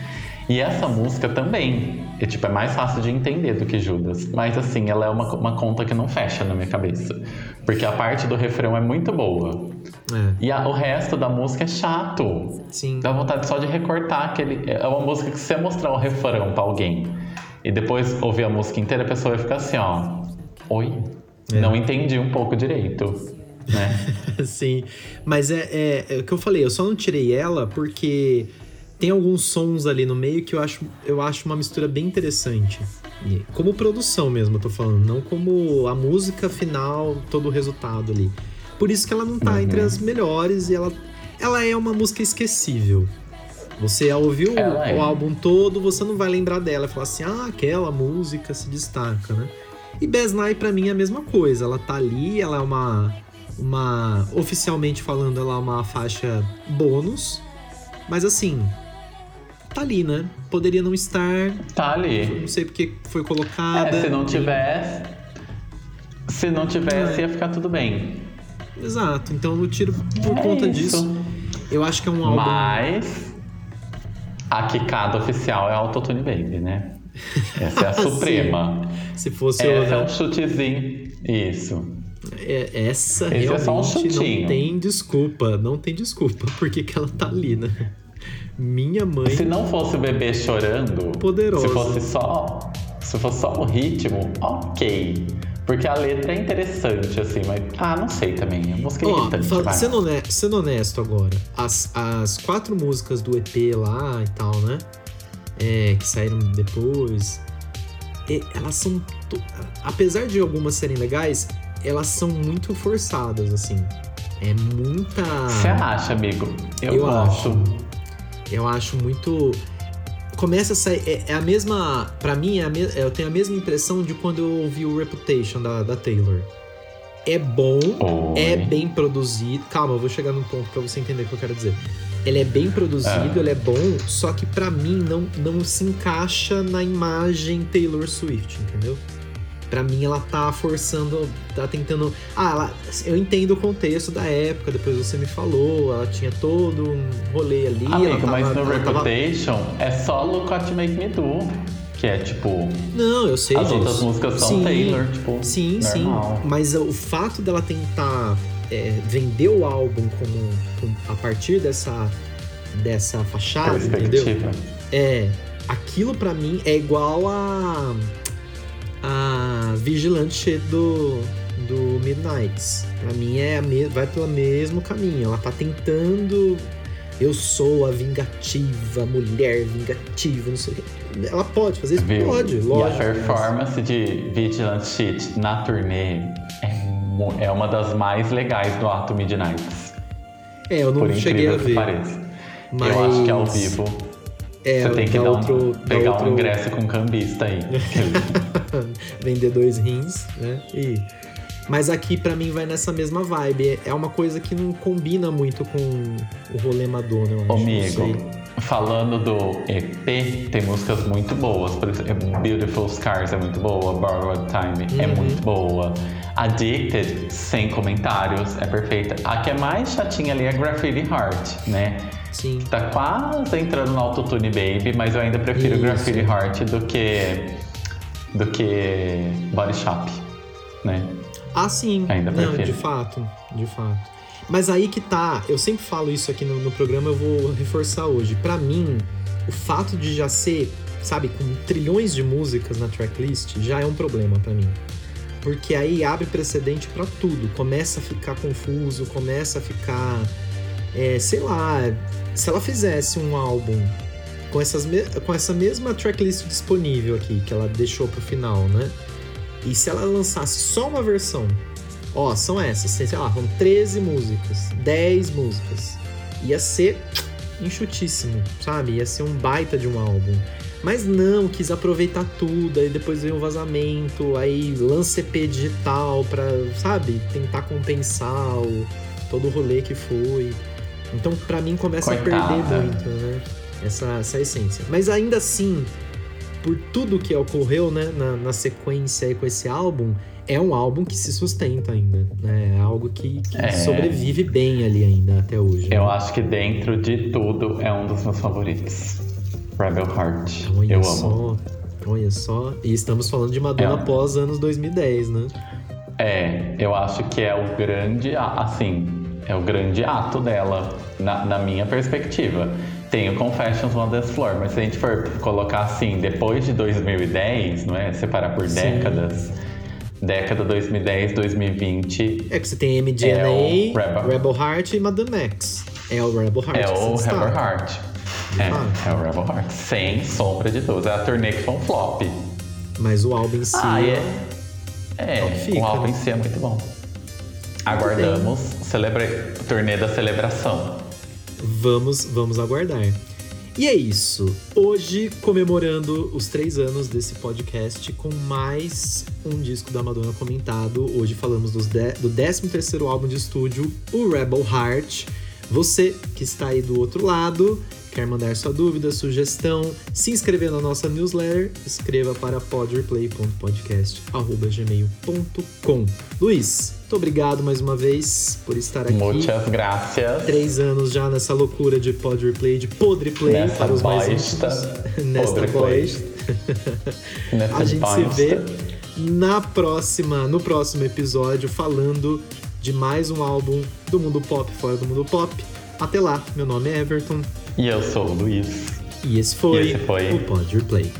E essa música também, é, tipo, é mais fácil de entender do que Judas. Mas assim, ela é uma, uma conta que não fecha na minha cabeça. Porque a parte do refrão é muito boa. É, E a- o resto da música é chato. sim. Dá vontade só de recortar aquele. É uma música que se você mostrar o refrão pra alguém e depois ouvir a música inteira, a pessoa vai ficar assim, ó. Oi? É. Não entendi um pouco direito. Né? Sim, mas é, é, é o que eu falei, eu só não tirei ela porque tem alguns sons ali no meio que eu acho, eu acho uma mistura bem interessante. Como produção mesmo, eu tô falando, não como a música final, todo o resultado ali. Por isso que ela não tá Uhum. entre as melhores e ela, ela é uma música esquecível. Você ouviu o, é. o álbum todo, você não vai lembrar dela e falar assim, ah, aquela música se destaca, né? E Best Night pra mim é a mesma coisa. Ela tá ali, ela é uma, uma. Oficialmente falando, ela é uma faixa bônus. Mas assim. Tá ali, né? Poderia não estar. Tá ali. Não sei porque foi colocada. É, se não tivesse. Se não tivesse, É. ia ficar tudo bem. Exato. Então eu tiro por É conta isso. disso. Eu acho que é um álbum. Mas. A quicada oficial é Autotune Baby, né? Essa é a Sim. suprema. Se fosse Essa é o. um chutezinho. Isso. É, essa Esse é só um realmente não tem desculpa. Não tem desculpa. Porque que ela tá ali, né? Minha mãe. Se não fosse o bebê chorando, Poderosa. se fosse só, se fosse só o ritmo, ok. Porque a letra é interessante, assim, mas. Ah, não sei também. A música é Ó, irritante. fa- vai. sendo, honesto, sendo honesto agora, as, as quatro músicas do EP lá e tal, né? É, que saíram depois. e- elas são. to- Apesar de algumas serem legais, elas são muito forçadas, assim. É muita. Você acha, amigo? Eu, Eu gosto. acho. Eu acho muito. Começa a sair. É, é a mesma. Pra mim, é me- eu tenho a mesma impressão de quando eu ouvi o Reputation da, da Taylor. É bom, Oi. é bem produzido. Calma, eu vou chegar num ponto pra você entender o que eu quero dizer. Ele é bem produzido, Ah. ele é bom, só que pra mim não, não se encaixa na imagem Taylor Swift, entendeu? Pra mim ela tá forçando, tá tentando. Ah, ela- eu entendo o contexto da época, depois você me falou, ela tinha todo um rolê ali. Amigo, tava- mas no ela tava- Reputation é só Look What You Make Me Do. Que é tipo. Não, eu sei as disso. outras músicas são Sim, Taylor, tipo. Sim, normal. sim. Mas o fato dela tentar é, vender o álbum como, como- a partir dessa, dessa fachada, entendeu? É, aquilo pra mim é igual a a Vigilante do do Midnights. Pra mim é vai pelo mesmo caminho. Ela tá tentando eu sou a vingativa, mulher vingativa, não sei o que. Ela pode fazer isso? Viu? Pode, E a lógico. performance de Vigilante Shit na turnê é, é uma das mais legais do Ato Midnights. É, eu não por cheguei a ver. pareça. Mas... Eu acho que ao vivo É, você tem que dar um- outro- dá pegar outro- um ingresso com cambista aí. Vender dois rins, né? E... Mas aqui pra mim vai nessa mesma vibe. É uma coisa que não combina muito com o rolê Madonna, eu Amigo, falando do EP, tem músicas muito boas. Por exemplo, Beautiful Scars é muito boa, Borrowed Time é Uhum. muito boa. Addicted, sem comentários, é perfeita. A que é mais chatinha ali é Graffiti Heart, né? Sim. Tá quase entrando no Autotune Baby, mas eu ainda prefiro Isso. Graffiti Heart do que do que Body Shop, né? Ah, sim. Ainda não, prefiro. de fato, de fato. Mas aí que tá, eu sempre falo isso aqui no, no programa, eu vou reforçar hoje. Pra mim, o fato de já ser, sabe, com trilhões de músicas na tracklist, já é um problema pra mim. Porque aí abre precedente pra tudo. Começa a ficar confuso, começa a ficar. É, sei lá, se ela fizesse um álbum com, essas com essa mesma tracklist disponível aqui, que ela deixou pro final, né? E se ela lançasse só uma versão, ó, são essas, sei lá, são 13 músicas, 10 músicas. Ia ser enxutíssimo, sabe? Ia ser um baita de um álbum. Mas não, quis aproveitar tudo, aí depois veio um vazamento, aí lança EP digital pra, sabe, tentar compensar o, todo o rolê que foi. Então, pra mim, começa a Coitada. perder muito, né? Essa, essa essência. Mas ainda assim, por tudo que ocorreu, né, na, na sequência com esse álbum, é um álbum que se sustenta ainda, né? É algo que, que É. sobrevive bem ali ainda até hoje. Eu né? acho que dentro de tudo é um dos meus favoritos. Rebel Heart. Olha eu só, amo. olha só. E estamos falando de Madonna É. pós anos 2010, né? É, eu acho que é o grande, a- assim, é o grande ato dela, na, na minha perspectiva. Tem o Confessions on the Floor, mas se a gente for colocar assim, depois de 2010, não é? Separar por Sim. décadas, década 2010, 2020, É que você tem MDNA, É o Rebel. Rebel. Heart e Madame X. É o Rebel Heart. é o Rebel. Heart. É, fato. é o Rebel Heart, sem sombra de dúvida. É a turnê que foi um flop. Mas o álbum em si. Ah, ó, é. É, Então fica, o álbum né? em si é muito bom. Aguardamos celebra... turnê da celebração. Vamos, vamos aguardar. E é isso. Hoje, comemorando os três anos desse podcast com mais um disco da Madonna comentado. Hoje falamos dos de- do 13º álbum de estúdio, o Rebel Heart. Você que está aí do outro lado, quer mandar sua dúvida, sugestão, se inscrever na nossa newsletter, escreva para podreplay.podcast.gmail.com Luiz, muito obrigado mais uma vez por estar aqui. Muitas graças. Três anos já nessa loucura de pod replay, de podre play Nessa para os mais bosta. Nesta bosta. Nessa A gente se vê na próxima, no próximo episódio, falando de mais um álbum do mundo pop fora do mundo pop. Até lá, meu nome é Everton E eu sou o Luiz. e esse foi, E esse foi o Pod Replay.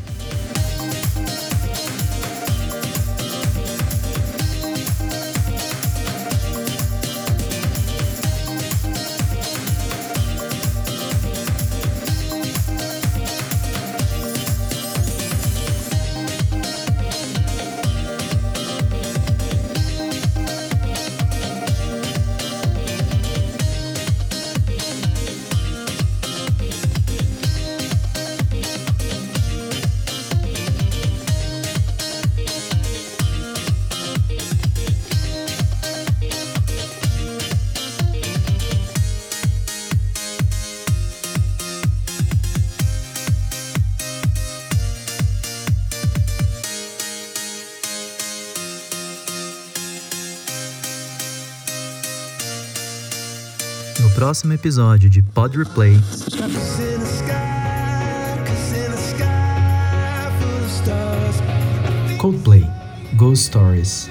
Próximo episódio de Pod Replay. Coldplay, Ghost Stories.